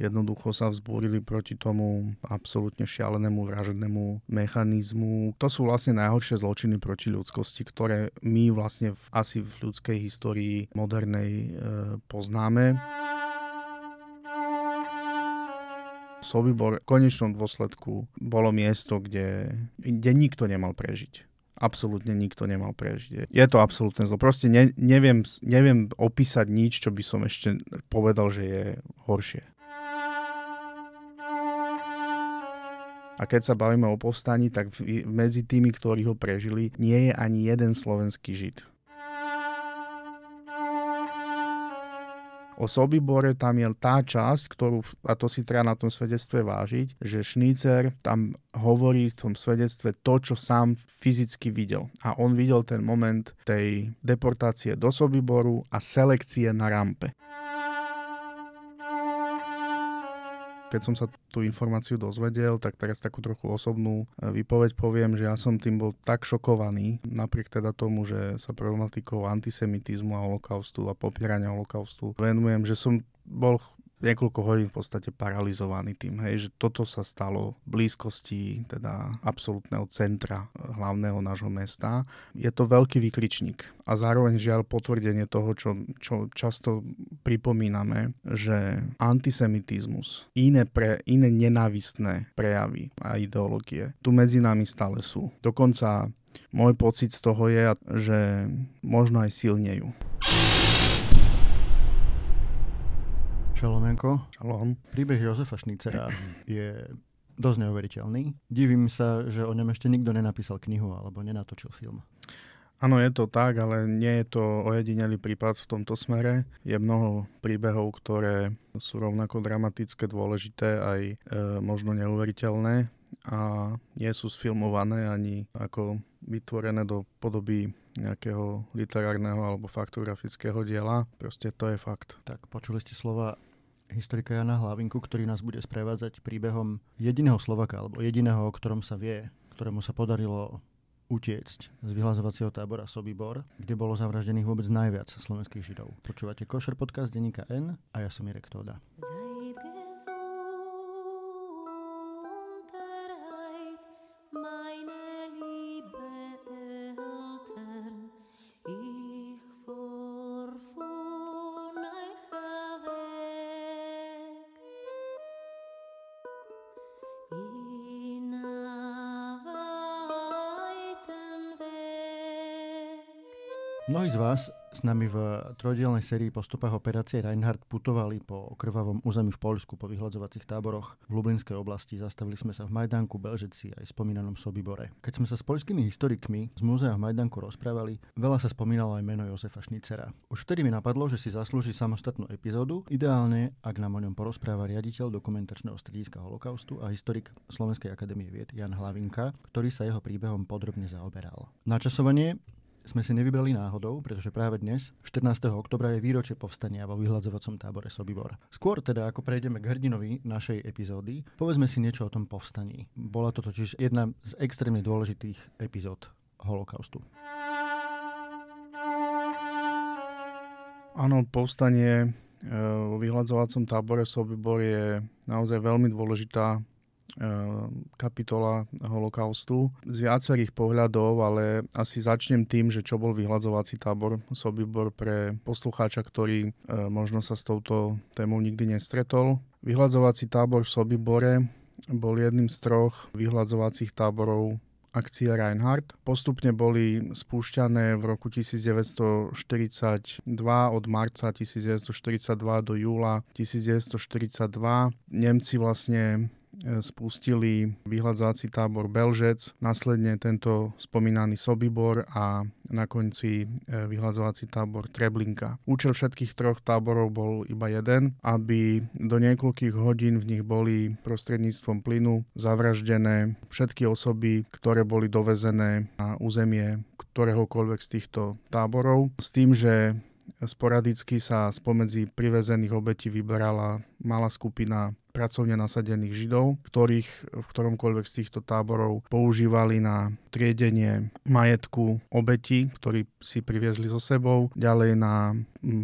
jednoducho sa vzbúrili proti tomu absolútne šialenému vražednému mechanizmu. To sú vlastne najhoršie zločiny proti ľudskosti, ktoré my vlastne v, asi v ľudskej histórii modernej e, poznáme. Sobibor v konečnom dôsledku bolo miesto, kde, kde nikto nemal prežiť absolútne nikto nemal prežiť. Je to absolútne zlo. Proste ne, neviem, neviem opísať nič, čo by som ešte povedal, že je horšie. A keď sa bavíme o povstaní, tak medzi tými, ktorí ho prežili, nie je ani jeden slovenský žid. O Sobibore tam je tá časť, ktorú, a to si treba na tom svedectve vážiť, že Šnícer tam hovorí v tom svedectve to, čo sám fyzicky videl. A on videl ten moment tej deportácie do Sobiboru a selekcie na rampe. Keď som sa tú informáciu dozvedel, tak teraz takú trochu osobnú e, výpoveď poviem, že ja som tým bol tak šokovaný, napriek teda tomu, že sa problematikou antisemitizmu a holokaustu a popierania holokaustu venujem, že som bol niekoľko hodín v podstate paralizovaný tým, hej, že toto sa stalo v blízkosti teda absolútneho centra eh, hlavného nášho mesta. Je to veľký vykričník a zároveň žiaľ potvrdenie toho, čo, čo často pripomíname, že antisemitizmus, iné, pre, iné nenávistné prejavy a ideológie tu medzi nami stále sú. Dokonca môj pocit z toho je, že možno aj silnejú. Šalomenko. Šalom. Príbeh Jozefa Šnicera je dosť neuveriteľný. Divím sa, že o ňom ešte nikto nenapísal knihu alebo nenatočil film. Áno, je to tak, ale nie je to ojedinelý prípad v tomto smere. Je mnoho príbehov, ktoré sú rovnako dramatické, dôležité, aj e, možno neuveriteľné a nie sú sfilmované ani ako vytvorené do podoby nejakého literárneho alebo faktografického diela. Proste to je fakt. Tak počuli ste slova historika Jana Hlavinku, ktorý nás bude sprevádzať príbehom jediného Slovaka, alebo jediného, o ktorom sa vie, ktorému sa podarilo utiecť z vyhlazovacieho tábora Sobibor, kde bolo zavraždených vôbec najviac slovenských židov. Počúvate Košer podcast denníka N a ja som Irek Tóda. Z vás s nami v trojdielnej sérii po stopách operácie Reinhardt putovali po krvavom území v Poľsku po vyhľadzovacích táboroch v Lublinskej oblasti. Zastavili sme sa v Majdanku, Belžeci aj spomínanom Sobibore. Keď sme sa s poľskými historikmi z múzea v Majdanku rozprávali, veľa sa spomínalo aj meno Jozefa Šnicera. Už vtedy mi napadlo, že si zaslúži samostatnú epizódu, ideálne, ak nám o ňom porozpráva riaditeľ dokumentačného strediska holokaustu a historik Slovenskej akadémie vied Jan Hlavinka, ktorý sa jeho príbehom podrobne zaoberal. Načasovanie sme si nevybrali náhodou, pretože práve dnes, 14. oktobra, je výročie povstania vo vyhľadzovacom tábore Sobibor. Skôr teda, ako prejdeme k hrdinovi našej epizódy, povedzme si niečo o tom povstaní. Bola to totiž jedna z extrémne dôležitých epizód holokaustu. Áno, povstanie e, vo vyhľadzovacom tábore Sobibor je naozaj veľmi dôležitá kapitola holokaustu z viacerých pohľadov, ale asi začnem tým, že čo bol vyhľadzovací tábor Sobibor pre poslucháča, ktorý ehm, možno sa s touto témou nikdy nestretol. Vyhľadzovací tábor v Sobibore bol jedným z troch vyhľadzovacích táborov akcie Reinhardt. Postupne boli spúšťané v roku 1942 od marca 1942 do júla 1942. Nemci vlastne spustili vyhľadzovací tábor Belžec, následne tento spomínaný Sobibor a na konci e, vyhľadzovací tábor Treblinka. Účel všetkých troch táborov bol iba jeden, aby do niekoľkých hodín v nich boli prostredníctvom plynu zavraždené všetky osoby, ktoré boli dovezené na územie ktoréhokoľvek z týchto táborov, s tým, že sporadicky sa spomedzi privezených obetí vyberala malá skupina pracovne nasadených Židov, ktorých v ktoromkoľvek z týchto táborov používali na triedenie majetku obeti, ktorí si priviezli so sebou, ďalej na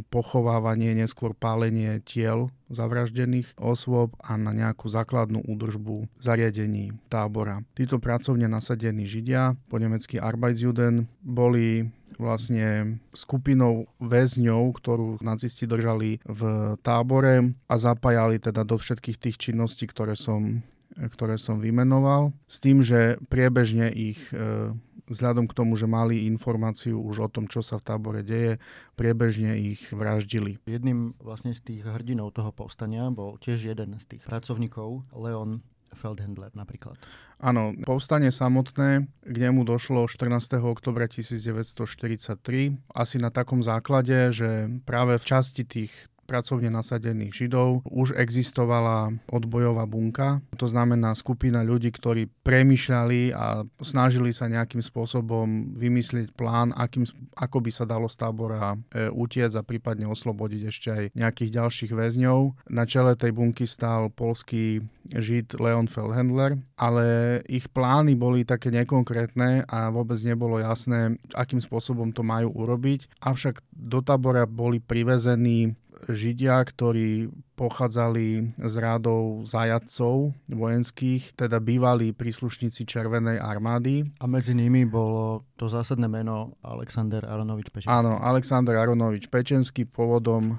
pochovávanie, neskôr pálenie tiel zavraždených osôb a na nejakú základnú údržbu zariadení tábora. Títo pracovne nasadení Židia, po nemecky Arbeitsjuden, boli vlastne skupinou väzňov, ktorú nacisti držali v tábore a zapájali teda do všetkých tých činností, ktoré som, ktoré som vymenoval, s tým, že priebežne ich e, vzhľadom k tomu, že mali informáciu už o tom, čo sa v tábore deje, priebežne ich vraždili. Jedným vlastne z tých hrdinov toho povstania bol tiež jeden z tých pracovníkov, Leon Feldhendler napríklad. Áno, povstanie samotné, k nemu došlo 14. oktobra 1943, asi na takom základe, že práve v časti tých pracovne nasadených Židov už existovala odbojová bunka. To znamená skupina ľudí, ktorí premyšľali a snažili sa nejakým spôsobom vymyslieť plán, akým, ako by sa dalo z tábora e, utiec a prípadne oslobodiť ešte aj nejakých ďalších väzňov. Na čele tej bunky stál polský Žid Leon Feldhendler, ale ich plány boli také nekonkrétne a vôbec nebolo jasné, akým spôsobom to majú urobiť. Avšak do tábora boli privezení Židia, ktorí pochádzali z rádov zajadcov vojenských, teda bývalí príslušníci Červenej armády. A medzi nimi bolo to zásadné meno Alexander Aronovič Pečenský. Áno, Alexander Aronovič Pečenský, pôvodom e,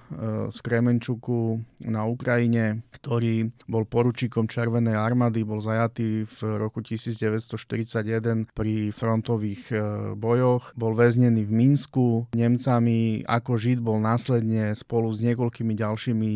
z Kremenčuku na Ukrajine, ktorý bol poručíkom Červenej armády, bol zajatý v roku 1941 pri frontových e, bojoch, bol väznený v Minsku Nemcami, ako Žid bol následne spolu s niekoľkými ďalšími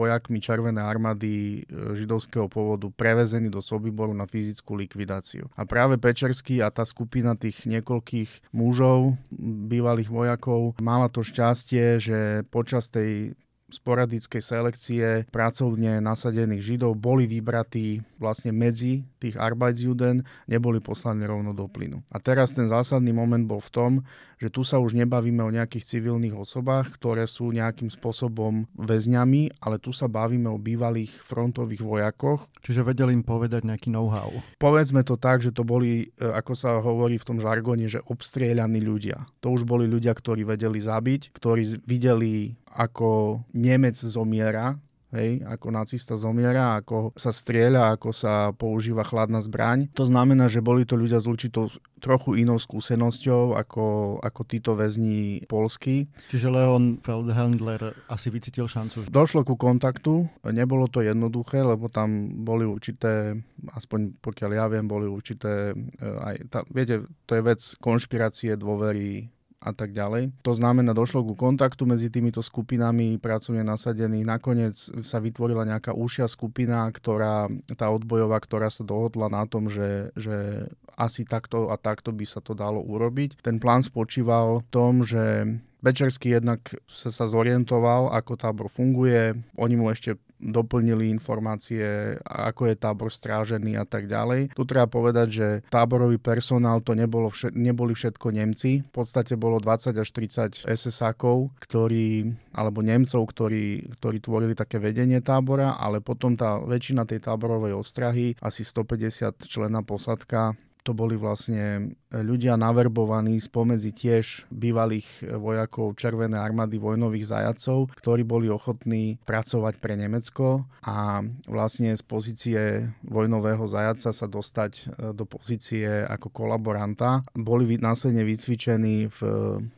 vojakmi Červenej armády e, židovského pôvodu prevezený do Sobiboru na fyzickú likvidáciu. A práve Pečerský a tá skupina tých niekoľkých mužov, bývalých vojakov, mala to šťastie, že počas tej sporadickej selekcie pracovne nasadených Židov boli vybratí vlastne medzi tých Arbeitsjuden, neboli poslaní rovno do plynu. A teraz ten zásadný moment bol v tom, že tu sa už nebavíme o nejakých civilných osobách, ktoré sú nejakým spôsobom väzňami, ale tu sa bavíme o bývalých frontových vojakoch. Čiže vedeli im povedať nejaký know-how. Povedzme to tak, že to boli, e, ako sa hovorí v tom žargone, že obstrieľaní ľudia. To už boli ľudia, ktorí vedeli zabiť, ktorí videli ako Nemec zomiera hej, ako nacista zomiera, ako sa strieľa, ako sa používa chladná zbraň. To znamená, že boli to ľudia s určitou trochu inou skúsenosťou ako, ako títo väzni polskí. Čiže Leon Feldhandler asi vycítil šancu. Došlo ku kontaktu, nebolo to jednoduché, lebo tam boli určité, aspoň pokiaľ ja viem, boli určité, e, aj, tá, viete, to je vec konšpirácie, dôvery, a tak ďalej. To znamená, došlo ku kontaktu medzi týmito skupinami pracovne nasadených. Nakoniec sa vytvorila nejaká úšia skupina, ktorá, tá odbojová, ktorá sa dohodla na tom, že, že asi takto a takto by sa to dalo urobiť. Ten plán spočíval v tom, že Bečerský jednak sa, sa zorientoval, ako tábor funguje. Oni mu ešte doplnili informácie, ako je tábor strážený a tak ďalej. Tu treba povedať, že táborový personál to nebolo všet, neboli všetko Nemci. V podstate bolo 20 až 30 SS-ákov, ktorí, alebo Nemcov, ktorí, ktorí tvorili také vedenie tábora, ale potom tá väčšina tej táborovej ostrahy, asi 150 člena posadka, to boli vlastne ľudia naverbovaní spomedzi tiež bývalých vojakov Červenej armády vojnových zajacov, ktorí boli ochotní pracovať pre Nemecko a vlastne z pozície vojnového zajaca sa dostať e, do pozície ako kolaboranta. Boli následne vycvičení v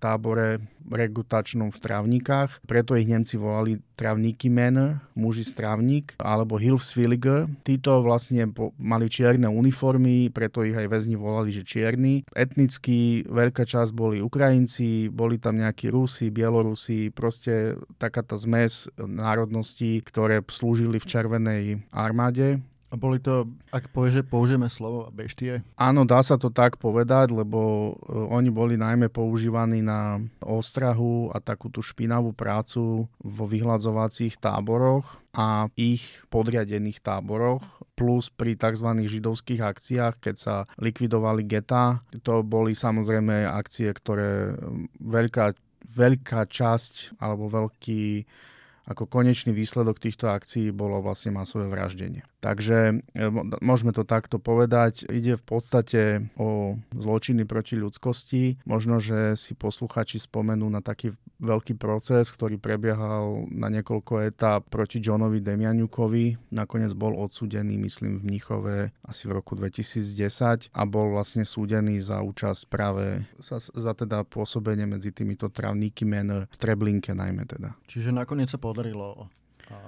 tábore rekrutačnom v Travníkach, preto ich Nemci volali Travníky men, muži strávnik, alebo Hilfswilliger. Títo vlastne mali čierne uniformy, preto ich aj väzni volali, že čierni. Etnicky veľká časť boli Ukrajinci, boli tam nejakí Rusi, Bielorusi, proste taká tá zmes národností, ktoré slúžili v Červenej armáde. A boli to, ak povie, že použijeme slovo beštie? Áno, dá sa to tak povedať, lebo e, oni boli najmä používaní na ostrahu a takú tú špinavú prácu vo vyhľadzovacích táboroch a ich podriadených táboroch, plus pri tzv. židovských akciách, keď sa likvidovali geta. To boli samozrejme akcie, ktoré veľká, veľká časť alebo veľký ako konečný výsledok týchto akcií bolo vlastne masové vraždenie. Takže e, môžeme to takto povedať. Ide v podstate o zločiny proti ľudskosti. Možno, že si posluchači spomenú na taký veľký proces, ktorý prebiehal na niekoľko etáp proti Johnovi Demianukovi. Nakoniec bol odsudený, myslím, v Mnichove asi v roku 2010 a bol vlastne súdený za účasť práve za, za teda pôsobenie medzi týmito travníky men v Treblinke najmä teda. Čiže nakoniec sa podarilo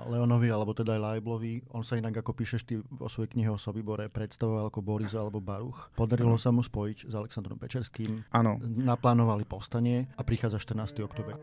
Leonovi, alebo teda aj Leiblovi. On sa inak, ako píšeš ty vo svojej knihe o Sobibore, predstavoval ako Boris alebo Baruch. Podarilo ano. sa mu spojiť s Aleksandrom Pečerským. Áno. Naplánovali povstanie a prichádza 14. oktober.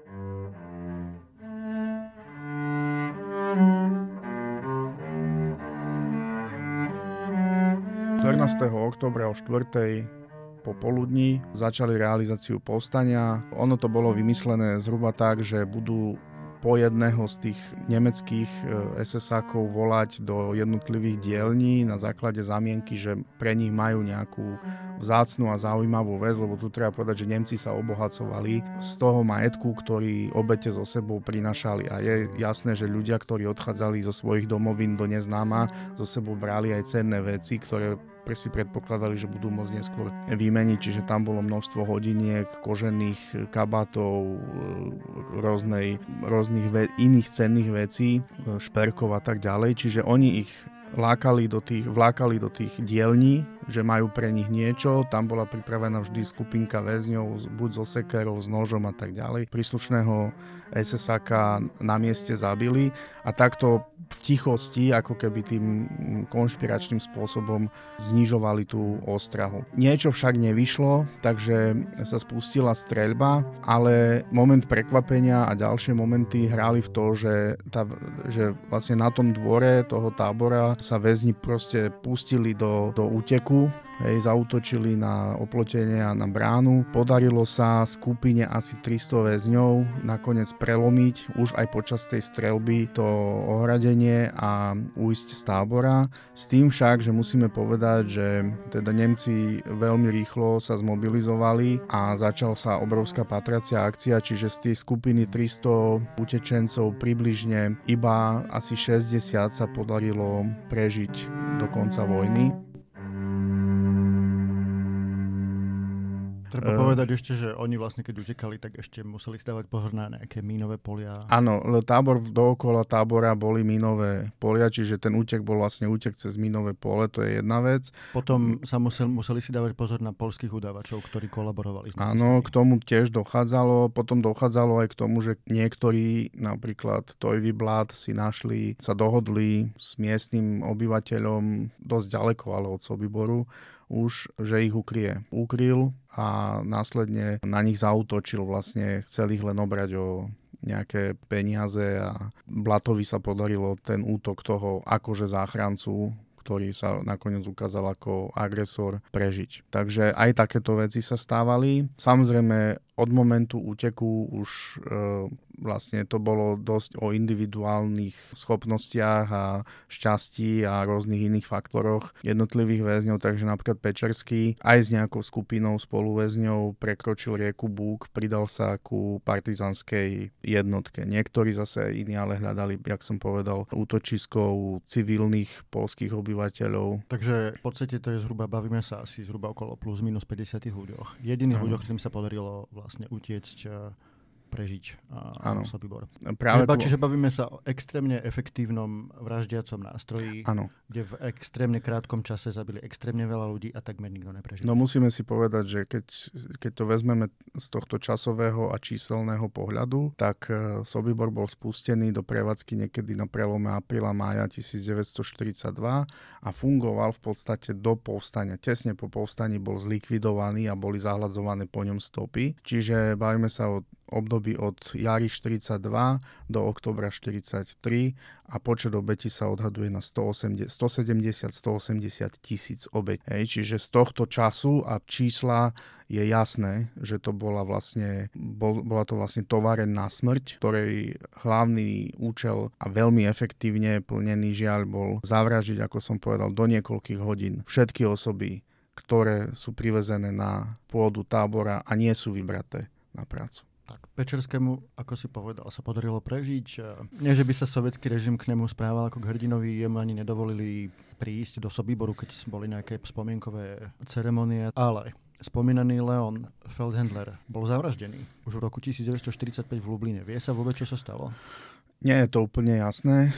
14. oktobra o 4 popoludní začali realizáciu povstania. Ono to bolo vymyslené zhruba tak, že budú po jedného z tých nemeckých e, SS-ákov volať do jednotlivých dielní na základe zamienky, že pre nich majú nejakú vzácnú a zaujímavú vec, lebo tu treba povedať, že Nemci sa obohacovali z toho majetku, ktorý obete so sebou prinašali. A je jasné, že ľudia, ktorí odchádzali zo svojich domovín do neznáma, so sebou brali aj cenné veci, ktoré si predpokladali, že budú môcť neskôr vymeniť, čiže tam bolo množstvo hodiniek, kožených kabátov, rôznej, rôznych ve- iných cenných vecí, šperkov a tak ďalej, čiže oni ich lákali do tých, vlákali do tých dielní, že majú pre nich niečo. Tam bola pripravená vždy skupinka väzňov, buď so sekerou, s nožom a tak ďalej. Príslušného SSAK na mieste zabili a takto v tichosti, ako keby tým konšpiračným spôsobom znižovali tú ostrahu. Niečo však nevyšlo, takže sa spustila streľba, ale moment prekvapenia a ďalšie momenty hrali v to, že, tá, že vlastne na tom dvore toho tábora sa väzni proste pustili do, do úteku hej, zautočili na oplotenie a na bránu. Podarilo sa skupine asi 300 väzňov nakoniec prelomiť už aj počas tej strelby to ohradenie a uísť z tábora. S tým však, že musíme povedať, že teda Nemci veľmi rýchlo sa zmobilizovali a začal sa obrovská patracia akcia, čiže z tej skupiny 300 utečencov približne iba asi 60 sa podarilo prežiť do konca vojny. Treba uh, povedať ešte, že oni vlastne keď utekali, tak ešte museli stavať pozor na nejaké mínové polia. Áno, tábor dookola tábora boli mínové polia, čiže ten útek bol vlastne útek cez mínové pole, to je jedna vec. Potom sa musel, museli si dávať pozor na polských udávačov, ktorí kolaborovali s Áno, k tomu tiež dochádzalo. Potom dochádzalo aj k tomu, že niektorí, napríklad Tojvy Blad, si našli, sa dohodli s miestnym obyvateľom dosť ďaleko, ale od Sobiboru, už, že ich ukrie. Ukryl a následne na nich zautočil, vlastne chcel ich len obrať o nejaké peniaze a Blatovi sa podarilo ten útok toho akože záchrancu ktorý sa nakoniec ukázal ako agresor, prežiť. Takže aj takéto veci sa stávali. Samozrejme, od momentu úteku už e, vlastne to bolo dosť o individuálnych schopnostiach a šťastí a rôznych iných faktoroch jednotlivých väzňov, takže napríklad Pečerský aj s nejakou skupinou spoluväzňov prekročil rieku Búk, pridal sa ku partizanskej jednotke. Niektorí zase iní ale hľadali, jak som povedal, útočisko civilných polských obyvateľov. Takže v podstate to je zhruba, bavíme sa asi zhruba okolo plus minus 50 ľuďoch. Jediných ľuďoch, ktorým sa podarilo vlastne utiecť prežiť ano. Sobibor. Práve čiže, čiže bavíme sa o extrémne efektívnom vraždiacom nástroji, ano. kde v extrémne krátkom čase zabili extrémne veľa ľudí a takmer nikto neprežil. No musíme si povedať, že keď, keď to vezmeme z tohto časového a číselného pohľadu, tak e, Sobibor bol spustený do prevádzky niekedy na prelome apríla mája 1942 a fungoval v podstate do povstania. Tesne po povstaní bol zlikvidovaný a boli zahľadzované po ňom stopy. Čiže bavíme sa o období od jary 42 do oktobra 43 a počet obetí sa odhaduje na 170-180 tisíc obeť. Hej, čiže z tohto času a čísla je jasné, že to bola vlastne, bol, bola to vlastne továren na smrť, ktorej hlavný účel a veľmi efektívne plnený žiaľ bol zavražiť, ako som povedal, do niekoľkých hodín všetky osoby, ktoré sú privezené na pôdu tábora a nie sú vybraté na prácu. Tak Pečerskému, ako si povedal, sa podarilo prežiť. Nie, že by sa sovietský režim k nemu správal ako k hrdinovi, jemu ani nedovolili prísť do Sobiboru, keď boli nejaké spomienkové ceremonie, ale spomínaný Leon Feldhandler bol zavraždený už v roku 1945 v Lubline. Vie sa vôbec, čo sa stalo? Nie je to úplne jasné.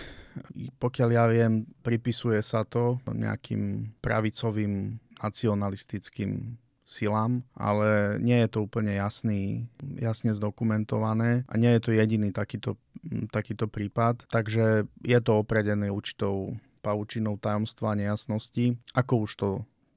Pokiaľ ja viem, pripisuje sa to nejakým pravicovým nacionalistickým silám, ale nie je to úplne jasný, jasne zdokumentované a nie je to jediný takýto, takýto prípad, takže je to opredené určitou paučinou tajomstva a nejasnosti, ako už to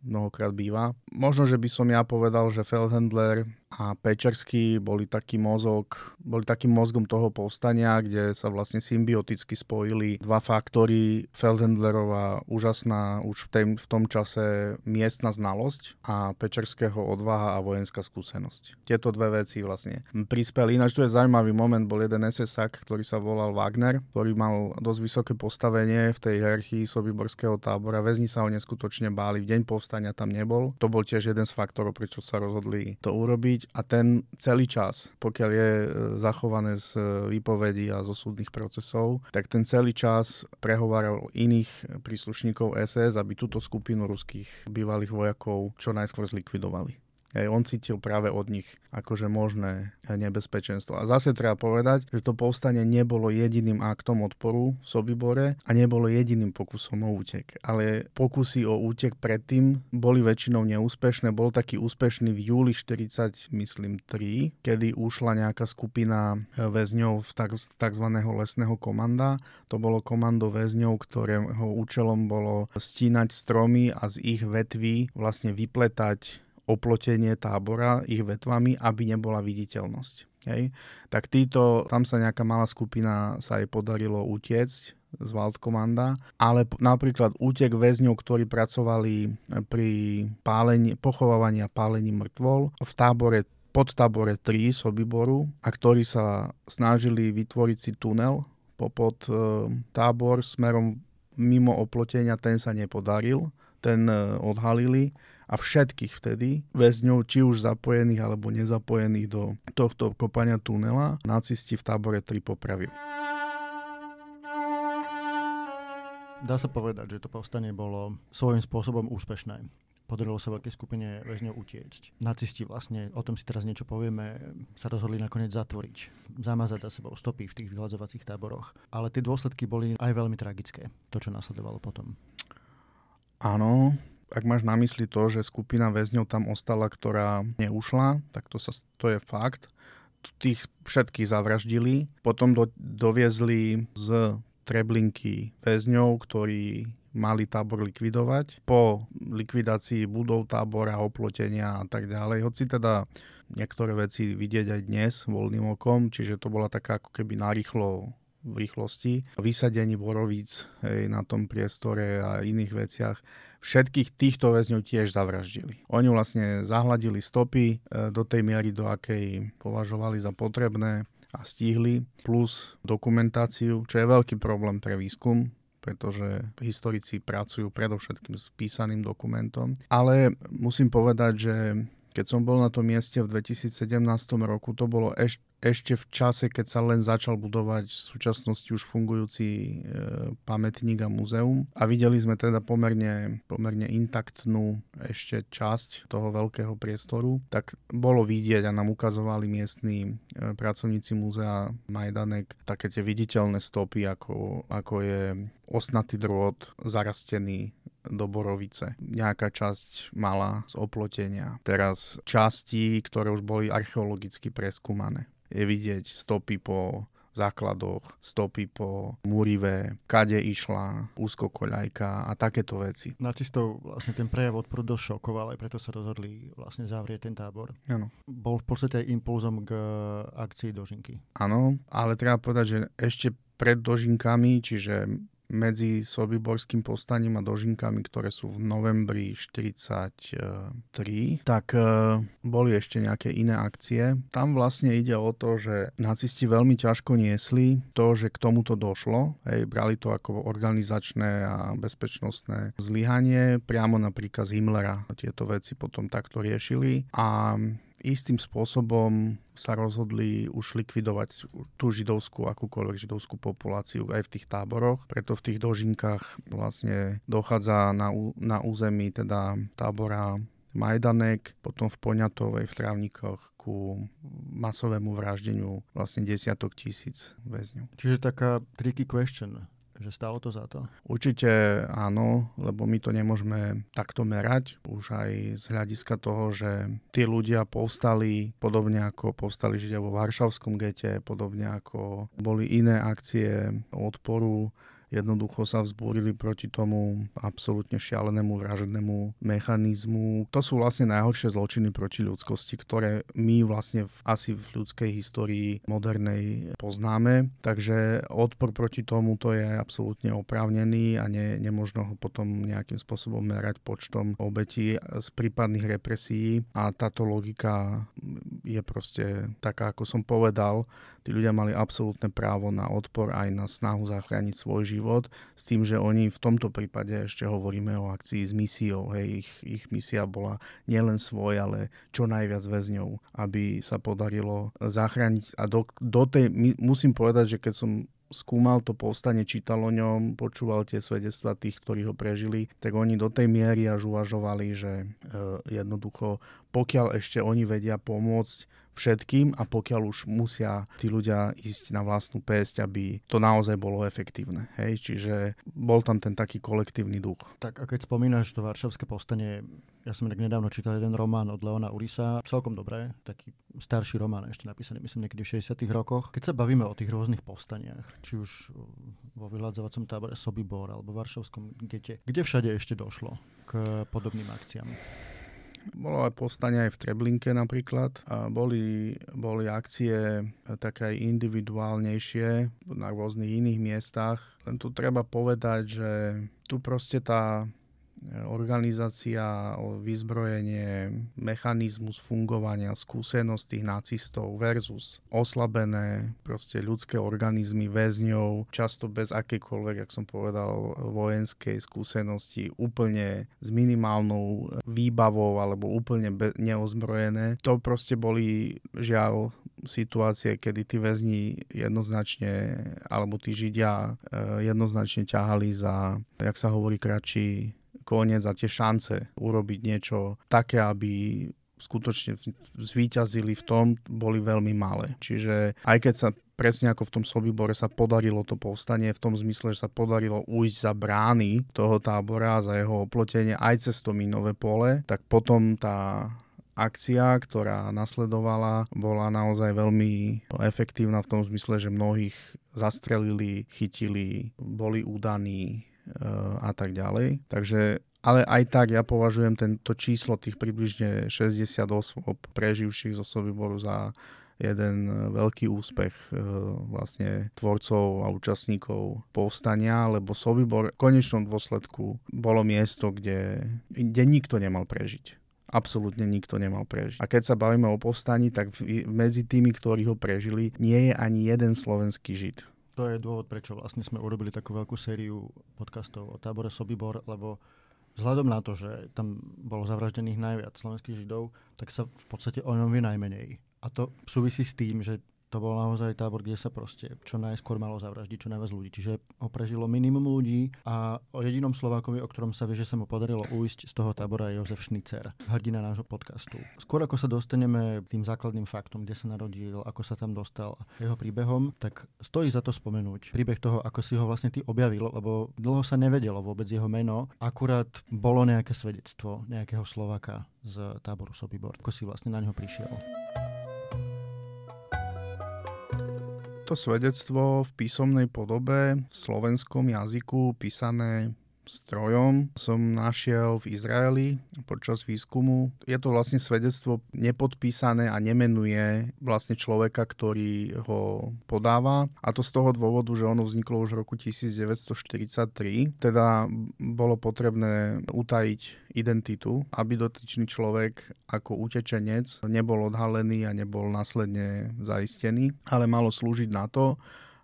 mnohokrát býva. Možno, že by som ja povedal, že Feldhandler a Pečerský boli taký mozog, boli takým mozgom toho povstania, kde sa vlastne symbioticky spojili dva faktory. Feldhandlerová úžasná už v, tém, v tom čase miestna znalosť a Pečerského odvaha a vojenská skúsenosť. Tieto dve veci vlastne prispeli. Ináč tu je zaujímavý moment, bol jeden SSák, ktorý sa volal Wagner, ktorý mal dosť vysoké postavenie v tej hierarchii Sobiborského tábora. Väzni sa ho neskutočne báli, v deň povstania tam nebol. To bol tiež jeden z faktorov, prečo sa rozhodli to urobiť a ten celý čas, pokiaľ je e, zachované z e, výpovedí a zo súdnych procesov, tak ten celý čas prehováral iných príslušníkov SS, aby túto skupinu ruských bývalých vojakov čo najskôr zlikvidovali. Hej, on cítil práve od nich akože možné nebezpečenstvo. A zase treba povedať, že to povstanie nebolo jediným aktom odporu v Sobibore a nebolo jediným pokusom o útek. Ale pokusy o útek predtým boli väčšinou neúspešné. Bol taký úspešný v júli 40, myslím 3, kedy ušla nejaká skupina e, väzňov v tzv. lesného komanda. To bolo komando väzňov, ktorého účelom bolo stínať stromy a z ich vetví vlastne vypletať oplotenie tábora ich vetvami, aby nebola viditeľnosť. Hej. Tak títo, tam sa nejaká malá skupina sa jej podarilo utiecť z Waldkomanda, ale napríklad útek väzňov, ktorí pracovali pri pálení, pochovávaní a pálení mŕtvol v tábore pod tábore 3 Sobiboru a ktorí sa snažili vytvoriť si tunel popod e, tábor smerom mimo oplotenia, ten sa nepodaril, ten e, odhalili a všetkých vtedy väzňov, či už zapojených alebo nezapojených do tohto kopania tunela, nacisti v tábore 3 popravili. Dá sa povedať, že to povstanie bolo svojím spôsobom úspešné. Podarilo sa veľkej skupine väzňov utiecť. Nacisti vlastne, o tom si teraz niečo povieme, sa rozhodli nakoniec zatvoriť, zamazať za sebou stopy v tých vyhľadzovacích táboroch. Ale tie dôsledky boli aj veľmi tragické, to, čo nasledovalo potom. Áno, ak máš na mysli to, že skupina väzňov tam ostala, ktorá neušla, tak to, sa, to je fakt. Tých všetkých zavraždili. Potom do, doviezli z Treblinky väzňov, ktorí mali tábor likvidovať. Po likvidácii budov tábora, oplotenia a tak ďalej. Hoci teda niektoré veci vidieť aj dnes voľným okom, čiže to bola taká ako keby narýchlo rýchlosti. Vysadení borovíc hej, na tom priestore a iných veciach všetkých týchto väzňov tiež zavraždili. Oni vlastne zahladili stopy e, do tej miery, do akej považovali za potrebné a stihli, plus dokumentáciu, čo je veľký problém pre výskum, pretože historici pracujú predovšetkým s písaným dokumentom. Ale musím povedať, že keď som bol na tom mieste v 2017 roku, to bolo eš, ešte v čase, keď sa len začal budovať v súčasnosti už fungujúci e, pamätník a múzeum. A videli sme teda pomerne, pomerne intaktnú ešte časť toho veľkého priestoru. Tak bolo vidieť a nám ukazovali miestni e, pracovníci múzea Majdanek také tie viditeľné stopy, ako, ako je osnatý drôt zarastený do Borovice. Nejaká časť mala z oplotenia. Teraz časti, ktoré už boli archeologicky preskúmané je vidieť stopy po základoch, stopy po Múrive, kade išla úzkokoľajka a takéto veci. Nacistov vlastne ten prejav odporu dosť šokoval, aj preto sa rozhodli vlastne zavrieť ten tábor. Áno. Bol v podstate aj impulzom k akcii Dožinky. Áno, ale treba povedať, že ešte pred Dožinkami, čiže medzi Sobiborským povstaním a dožinkami, ktoré sú v novembri 1943, tak e, boli ešte nejaké iné akcie. Tam vlastne ide o to, že nacisti veľmi ťažko niesli to, že k tomuto došlo. Hej, brali to ako organizačné a bezpečnostné zlyhanie, priamo napríklad z Himmlera. Tieto veci potom takto riešili a istým spôsobom sa rozhodli už likvidovať tú židovskú, akúkoľvek židovskú populáciu aj v tých táboroch. Preto v tých dožinkách vlastne dochádza na, na území teda tábora Majdanek, potom v Poňatovej, v Trávnikoch ku masovému vraždeniu vlastne desiatok tisíc väzňov. Čiže taká tricky question že stalo to za to? Určite áno, lebo my to nemôžeme takto merať. Už aj z hľadiska toho, že tí ľudia povstali podobne ako povstali Židia vo Varšavskom gete, podobne ako boli iné akcie odporu jednoducho sa vzbúrili proti tomu absolútne šialenému vražednému mechanizmu. To sú vlastne najhoršie zločiny proti ľudskosti, ktoré my vlastne v, asi v ľudskej histórii modernej poznáme. Takže odpor proti tomu to je absolútne oprávnený a ne, nemožno ho potom nejakým spôsobom merať počtom obetí z prípadných represí a táto logika je proste taká, ako som povedal, tí ľudia mali absolútne právo na odpor aj na snahu zachrániť svoj život život, s tým, že oni v tomto prípade ešte hovoríme o akcii s misiou. Hej, ich, ich misia bola nielen svoj, ale čo najviac väzňov, aby sa podarilo zachrániť. A do, do tej, musím povedať, že keď som skúmal to povstanie, čítal o ňom, počúval tie svedectva tých, ktorí ho prežili, tak oni do tej miery až uvažovali, že e, jednoducho, pokiaľ ešte oni vedia pomôcť všetkým a pokiaľ už musia tí ľudia ísť na vlastnú pesť, aby to naozaj bolo efektívne. Hej? Čiže bol tam ten taký kolektívny duch. Tak a keď spomínaš to Varšavské povstanie, ja som tak nedávno čítal jeden román od Leona Urisa, celkom dobré, taký starší román ešte napísaný, myslím niekedy v 60 rokoch. Keď sa bavíme o tých rôznych povstaniach, či už vo vyhľadzovacom tábore Sobibor alebo v Varšavskom gete, kde všade ešte došlo k podobným akciám? Bolo aj povstanie aj v Treblinke napríklad. A boli, boli akcie také individuálnejšie na rôznych iných miestach. Len tu treba povedať, že tu proste tá organizácia, vyzbrojenie, mechanizmus fungovania, skúsenosť tých nacistov versus oslabené proste ľudské organizmy väzňov, často bez akejkoľvek, jak som povedal, vojenskej skúsenosti, úplne s minimálnou výbavou alebo úplne be- neozbrojené. To proste boli žiaľ situácie, kedy tí väzni jednoznačne, alebo tí židia eh, jednoznačne ťahali za, jak sa hovorí, kratší koniec a tie šance urobiť niečo také, aby skutočne zvíťazili v tom, boli veľmi malé. Čiže aj keď sa presne ako v tom Sobibore sa podarilo to povstanie v tom zmysle, že sa podarilo ujsť za brány toho tábora, za jeho oplotenie aj cez to minové pole, tak potom tá akcia, ktorá nasledovala, bola naozaj veľmi efektívna v tom zmysle, že mnohých zastrelili, chytili, boli údaní, a tak ďalej. Takže ale aj tak ja považujem tento číslo tých približne 60 osôb preživších zo Sobiboru za jeden veľký úspech e, vlastne tvorcov a účastníkov povstania, lebo Sobibor v konečnom dôsledku bolo miesto, kde, kde nikto nemal prežiť. Absolútne nikto nemal prežiť. A keď sa bavíme o povstaní, tak medzi tými, ktorí ho prežili, nie je ani jeden slovenský žid to je dôvod, prečo vlastne sme urobili takú veľkú sériu podcastov o tábore Sobibor, lebo vzhľadom na to, že tam bolo zavraždených najviac slovenských židov, tak sa v podstate o ňom vie najmenej. A to súvisí s tým, že to bol naozaj tábor, kde sa proste čo najskôr malo zavraždiť čo najviac ľudí. Čiže ho prežilo minimum ľudí a o jedinom Slovákovi, o ktorom sa vie, že sa mu podarilo uísť z toho tábora je Jozef Šnicer, hrdina nášho podcastu. Skôr ako sa dostaneme tým základným faktom, kde sa narodil, ako sa tam dostal jeho príbehom, tak stojí za to spomenúť príbeh toho, ako si ho vlastne ty objavil, lebo dlho sa nevedelo vôbec jeho meno, akurát bolo nejaké svedectvo nejakého Slováka z táboru Sobibor. Ako si vlastne na neho prišiel? To svedectvo v písomnej podobe v slovenskom jazyku písané strojom som našiel v Izraeli počas výskumu. Je to vlastne svedectvo nepodpísané a nemenuje vlastne človeka, ktorý ho podáva. A to z toho dôvodu, že ono vzniklo už v roku 1943. Teda bolo potrebné utajiť identitu, aby dotyčný človek ako utečenec nebol odhalený a nebol následne zaistený, ale malo slúžiť na to,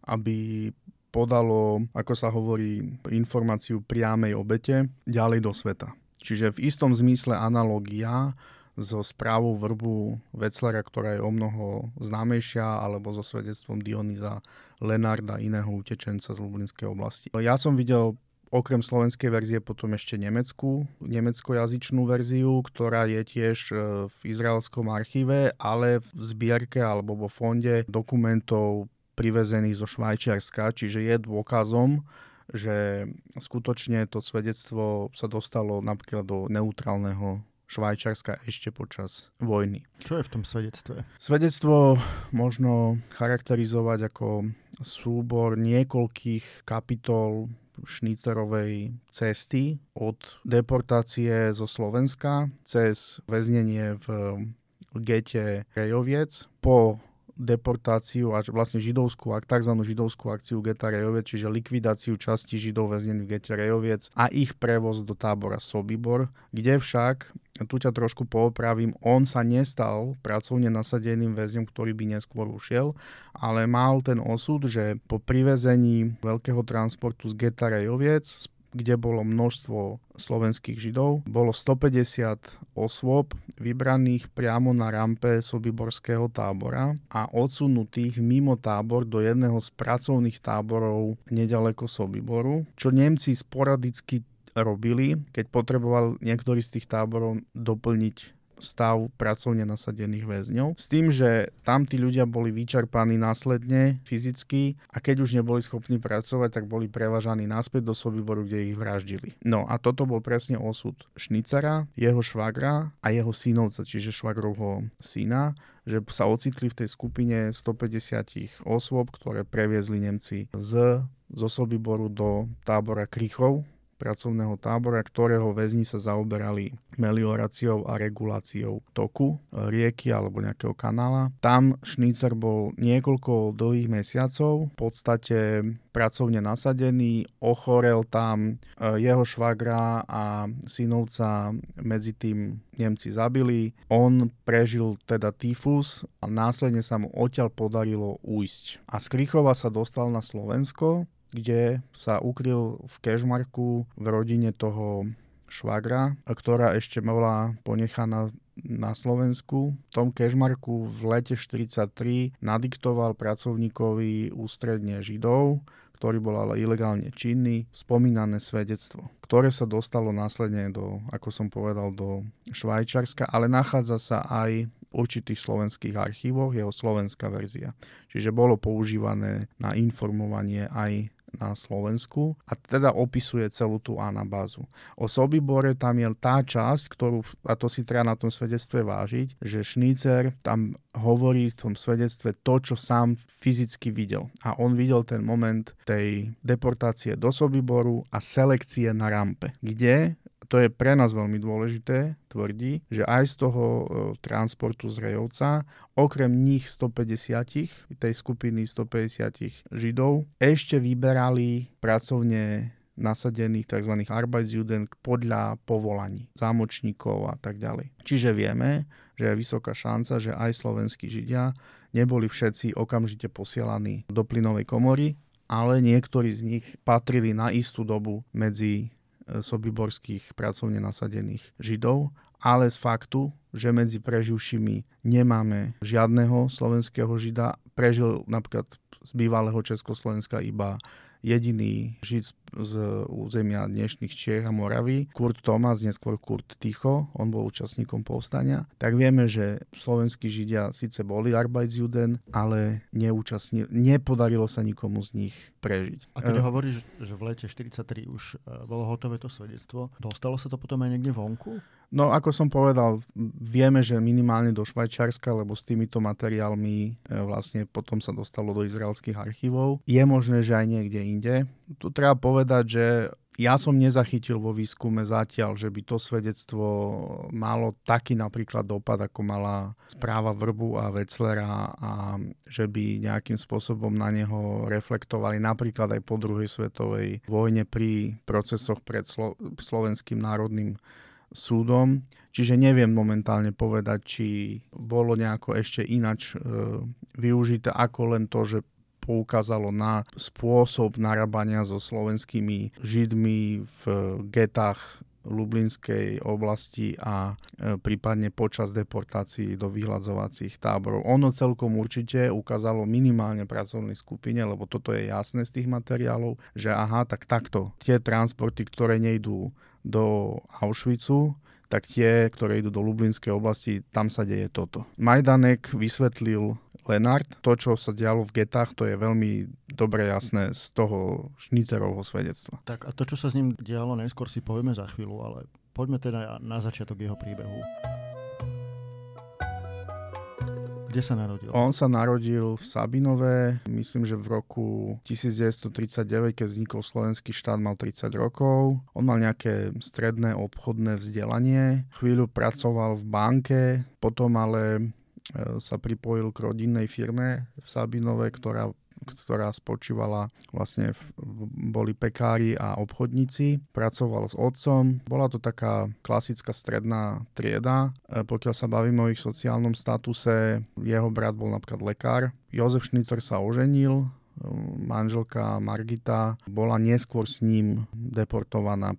aby podalo, ako sa hovorí, informáciu priamej obete ďalej do sveta. Čiže v istom zmysle analogia so správou vrbu Veclera, ktorá je o mnoho známejšia, alebo so svedectvom Dionyza Lenarda, iného utečenca z Lublinskej oblasti. Ja som videl okrem slovenskej verzie potom ešte nemeckú, nemeckojazyčnú verziu, ktorá je tiež e, v izraelskom archíve, ale v zbierke alebo vo fonde dokumentov privezených zo Švajčiarska, čiže je dôkazom, že skutočne to svedectvo sa dostalo napríklad do neutrálneho Švajčarska ešte počas vojny. Čo je v tom svedectve? Svedectvo možno charakterizovať ako súbor niekoľkých kapitol šnícerovej cesty od deportácie zo Slovenska cez väznenie v gete Rejoviec po deportáciu a vlastne židovskú, tzv. židovskú akciu geta Rejoviec, čiže likvidáciu časti židov väznených v gete Rejoviec a ich prevoz do tábora Sobibor, kde však, tu ťa trošku poopravím, on sa nestal pracovne nasadeným väzňom, ktorý by neskôr ušiel, ale mal ten osud, že po privezení veľkého transportu z geta Rejoviec kde bolo množstvo slovenských židov. Bolo 150 osôb vybraných priamo na rampe Sobiborského tábora a odsunutých mimo tábor do jedného z pracovných táborov nedaleko Sobiboru, čo Nemci sporadicky robili, keď potreboval niektorý z tých táborov doplniť stav pracovne nasadených väzňov. S tým, že tam tí ľudia boli vyčerpaní následne fyzicky a keď už neboli schopní pracovať, tak boli prevažaní naspäť do Sobiboru, kde ich vraždili. No a toto bol presne osud Šnicera, jeho švagra a jeho synovca, čiže švagrovho syna, že sa ocitli v tej skupine 150 osôb, ktoré previezli Nemci z zo Sobiboru do tábora Krychov, pracovného tábora, ktorého väzni sa zaoberali melioráciou a reguláciou toku e, rieky alebo nejakého kanála. Tam Šnícer bol niekoľko dlhých mesiacov, v podstate pracovne nasadený, ochorel tam e, jeho švagra a synovca medzi tým Nemci zabili. On prežil teda tyfus a následne sa mu odtiaľ podarilo ujsť. A z Krychova sa dostal na Slovensko, kde sa ukryl v Kešmarku v rodine toho švagra, ktorá ešte bola ponechaná na Slovensku. Tom Kešmarku v lete 43 nadiktoval pracovníkovi ústredne Židov, ktorý bol ale ilegálne činný, spomínané svedectvo, ktoré sa dostalo následne do, ako som povedal, do Švajčarska, ale nachádza sa aj v určitých slovenských archívoch, jeho slovenská verzia. Čiže bolo používané na informovanie aj na Slovensku a teda opisuje celú tú anabázu. O Sobibore tam je tá časť, ktorú, a to si treba na tom svedectve vážiť, že Šnícer tam hovorí v tom svedectve to, čo sám fyzicky videl. A on videl ten moment tej deportácie do Sobiboru a selekcie na rampe, kde to je pre nás veľmi dôležité, tvrdí, že aj z toho e, transportu z Rejovca, okrem nich 150, tej skupiny 150 Židov, ešte vyberali pracovne nasadených tzv. Arbeitsjuden podľa povolaní, zámočníkov a tak ďalej. Čiže vieme, že je vysoká šanca, že aj slovenskí Židia neboli všetci okamžite posielaní do plynovej komory, ale niektorí z nich patrili na istú dobu medzi sobiborských pracovne nasadených Židov, ale z faktu, že medzi preživšími nemáme žiadneho slovenského Žida, prežil napríklad z bývalého Československa iba jediný Žid z územia dnešných Čiech a Moravy, Kurt Thomas, neskôr Kurt Ticho, on bol účastníkom povstania, tak vieme, že slovenskí Židia síce boli Arbeitsjuden, ale nepodarilo sa nikomu z nich prežiť. A keď uh, hovoríš, že v lete 43 už uh, bolo hotové to svedectvo, dostalo sa to potom aj niekde vonku? No ako som povedal, vieme, že minimálne do Švajčiarska, lebo s týmito materiálmi e, vlastne potom sa dostalo do izraelských archívov. Je možné, že aj niekde inde. Tu treba povedať, že ja som nezachytil vo výskume zatiaľ, že by to svedectvo malo taký napríklad dopad, ako mala správa Vrbu a Veclera a že by nejakým spôsobom na neho reflektovali napríklad aj po druhej svetovej vojne pri procesoch pred Slo- Slovenským národným súdom, čiže neviem momentálne povedať, či bolo nejako ešte inač e, využité ako len to, že poukázalo na spôsob narábania so slovenskými židmi v getách Lublinskej oblasti a e, prípadne počas deportácií do vyhľadzovacích táborov. Ono celkom určite ukázalo minimálne pracovnej skupine, lebo toto je jasné z tých materiálov, že aha, tak takto. Tie transporty, ktoré nejdú do Auschwitzu, tak tie, ktoré idú do Lublinskej oblasti, tam sa deje toto. Majdanek vysvetlil Lenart, to, čo sa dialo v getách, to je veľmi dobre jasné z toho Šnicerovho svedectva. Tak a to, čo sa s ním dialo, neskôr si povieme za chvíľu, ale poďme teda na začiatok jeho príbehu. Kde sa narodil? On sa narodil v Sabinove, myslím, že v roku 1939, keď vznikol slovenský štát, mal 30 rokov. On mal nejaké stredné obchodné vzdelanie, chvíľu pracoval v banke, potom ale e, sa pripojil k rodinnej firme v Sabinove, ktorá ktorá spočívala vlastne, v, boli pekári a obchodníci. Pracoval s otcom. Bola to taká klasická stredná trieda. E, pokiaľ sa bavíme o ich sociálnom statuse, jeho brat bol napríklad lekár. Jozef Šnicer sa oženil, manželka Margita bola neskôr s ním deportovaná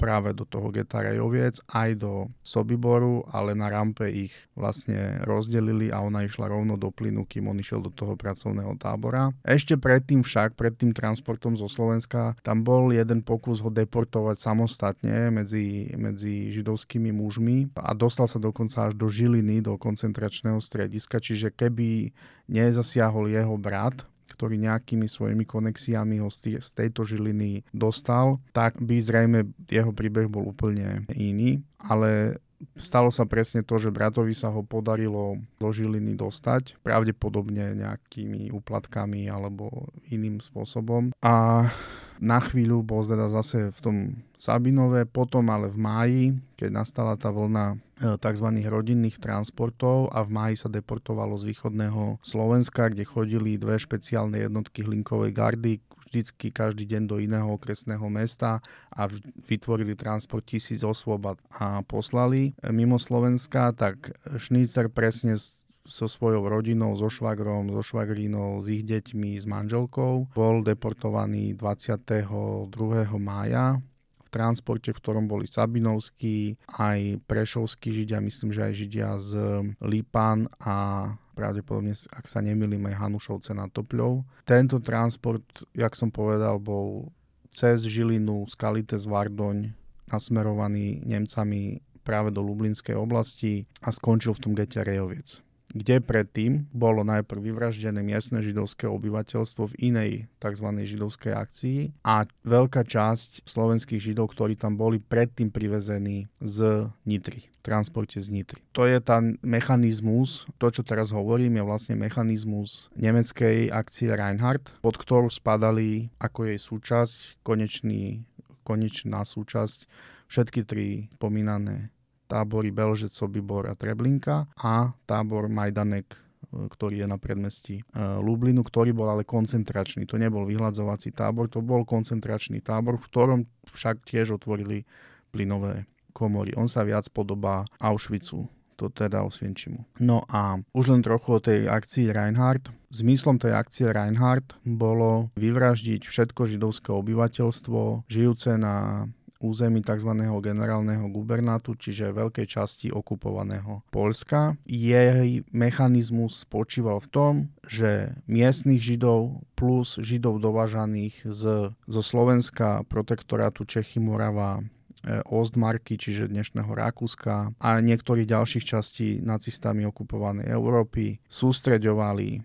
práve do toho geta Rejoviec, aj do Sobiboru, ale na rampe ich vlastne rozdelili a ona išla rovno do plynu, kým on išiel do toho pracovného tábora. Ešte predtým však, pred tým transportom zo Slovenska, tam bol jeden pokus ho deportovať samostatne medzi, medzi židovskými mužmi a dostal sa dokonca až do Žiliny, do koncentračného strediska, čiže keby nezasiahol jeho brat, ktorý nejakými svojimi konexiami ho z tejto žiliny dostal, tak by zrejme jeho príbeh bol úplne iný. Ale stalo sa presne to, že bratovi sa ho podarilo do Žiliny dostať, pravdepodobne nejakými úplatkami alebo iným spôsobom. A na chvíľu bol teda zase v tom Sabinove, potom ale v máji, keď nastala tá vlna e, tzv. rodinných transportov a v máji sa deportovalo z východného Slovenska, kde chodili dve špeciálne jednotky hlinkovej gardy, vždycky každý deň do iného okresného mesta a vytvorili transport tisíc osôb a poslali mimo Slovenska, tak Šnícer presne so svojou rodinou, so švagrom, so švagrínou, s ich deťmi, s manželkou. Bol deportovaný 22. mája transporte, v ktorom boli Sabinovskí, aj Prešovskí židia, myslím, že aj židia z Lipan a pravdepodobne, ak sa nemýlim, aj Hanušovce na Topľov. Tento transport, jak som povedal, bol cez Žilinu, Skalite z Vardoň, nasmerovaný Nemcami práve do Lublinskej oblasti a skončil v tom gete Rejoviec kde predtým bolo najprv vyvraždené miestne židovské obyvateľstvo v inej tzv. židovskej akcii a veľká časť slovenských židov, ktorí tam boli predtým privezení z Nitry, v transporte z Nitry. To je ten mechanizmus, to čo teraz hovorím je vlastne mechanizmus nemeckej akcie Reinhardt, pod ktorú spadali ako jej súčasť, konečný, konečná súčasť všetky tri pomínané tábory Belžec, Sobibor a Treblinka a tábor Majdanek e, ktorý je na predmestí e, Lublinu, ktorý bol ale koncentračný. To nebol vyhľadzovací tábor, to bol koncentračný tábor, v ktorom však tiež otvorili plynové komory. On sa viac podobá Auschwitzu, to teda Osvienčimu. No a už len trochu o tej akcii Reinhardt. Zmyslom tej akcie Reinhardt bolo vyvraždiť všetko židovské obyvateľstvo žijúce na území tzv. generálneho gubernátu, čiže veľkej časti okupovaného Polska. Jej mechanizmus spočíval v tom, že miestnych židov plus židov dovážaných z, zo Slovenska, protektorátu Čechy, Morava, Ostmarky, čiže dnešného Rakúska a niektorých ďalších častí nacistami okupovanej Európy sústreďovali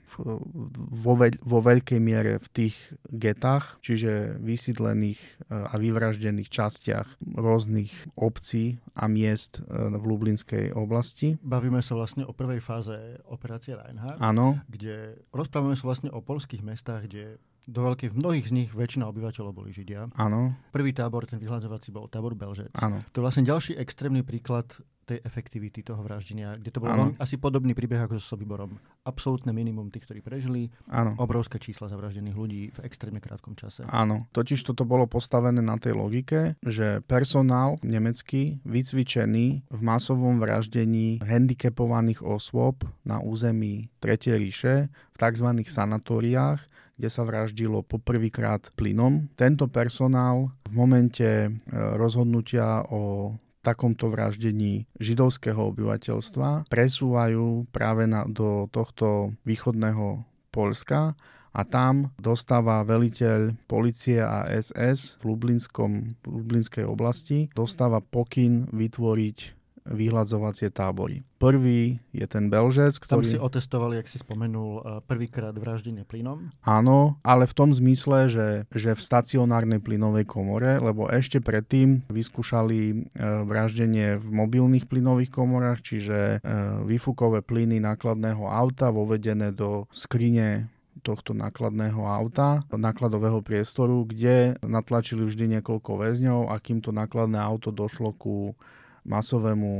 vo, veľ, vo veľkej miere v tých getách, čiže vysídlených e, a vyvraždených častiach rôznych obcí a miest e, v Lublinskej oblasti. Bavíme sa vlastne o prvej fáze operácie Reinhardt, Áno. kde rozprávame sa vlastne o polských mestách, kde do veľkej, v mnohých z nich väčšina obyvateľov boli Židia. Áno. Prvý tábor, ten vyhľadzovací, bol tábor Belžec. Áno. To je vlastne ďalší extrémny príklad tej efektivity toho vraždenia, kde to bol ano. asi podobný príbeh ako so Sobiborom. Absolútne minimum tých, ktorí prežili. Ano. Obrovské čísla zavraždených ľudí v extrémne krátkom čase. Áno, totiž toto bolo postavené na tej logike, že personál nemecký, vycvičený v masovom vraždení handicapovaných osôb na území Tretej ríše v tzv. sanatóriách, kde sa vraždilo poprvýkrát plynom. Tento personál v momente e, rozhodnutia o takomto vraždení židovského obyvateľstva presúvajú práve na, do tohto východného Polska a tam dostáva veliteľ policie a SS v, v Lublinskej oblasti, dostáva pokyn vytvoriť vyhľadzovacie tábory. Prvý je ten Belžec, ktorý... Tam si otestovali, ak si spomenul, eh, prvýkrát vraždenie plynom? Áno, ale v tom zmysle, že, že v stacionárnej plynovej komore, lebo ešte predtým vyskúšali eh, vraždenie v mobilných plynových komorách, čiže eh, výfukové plyny nákladného auta vovedené do skrine tohto nákladného auta, nákladového priestoru, kde natlačili vždy niekoľko väzňov a kým to nákladné auto došlo ku masovému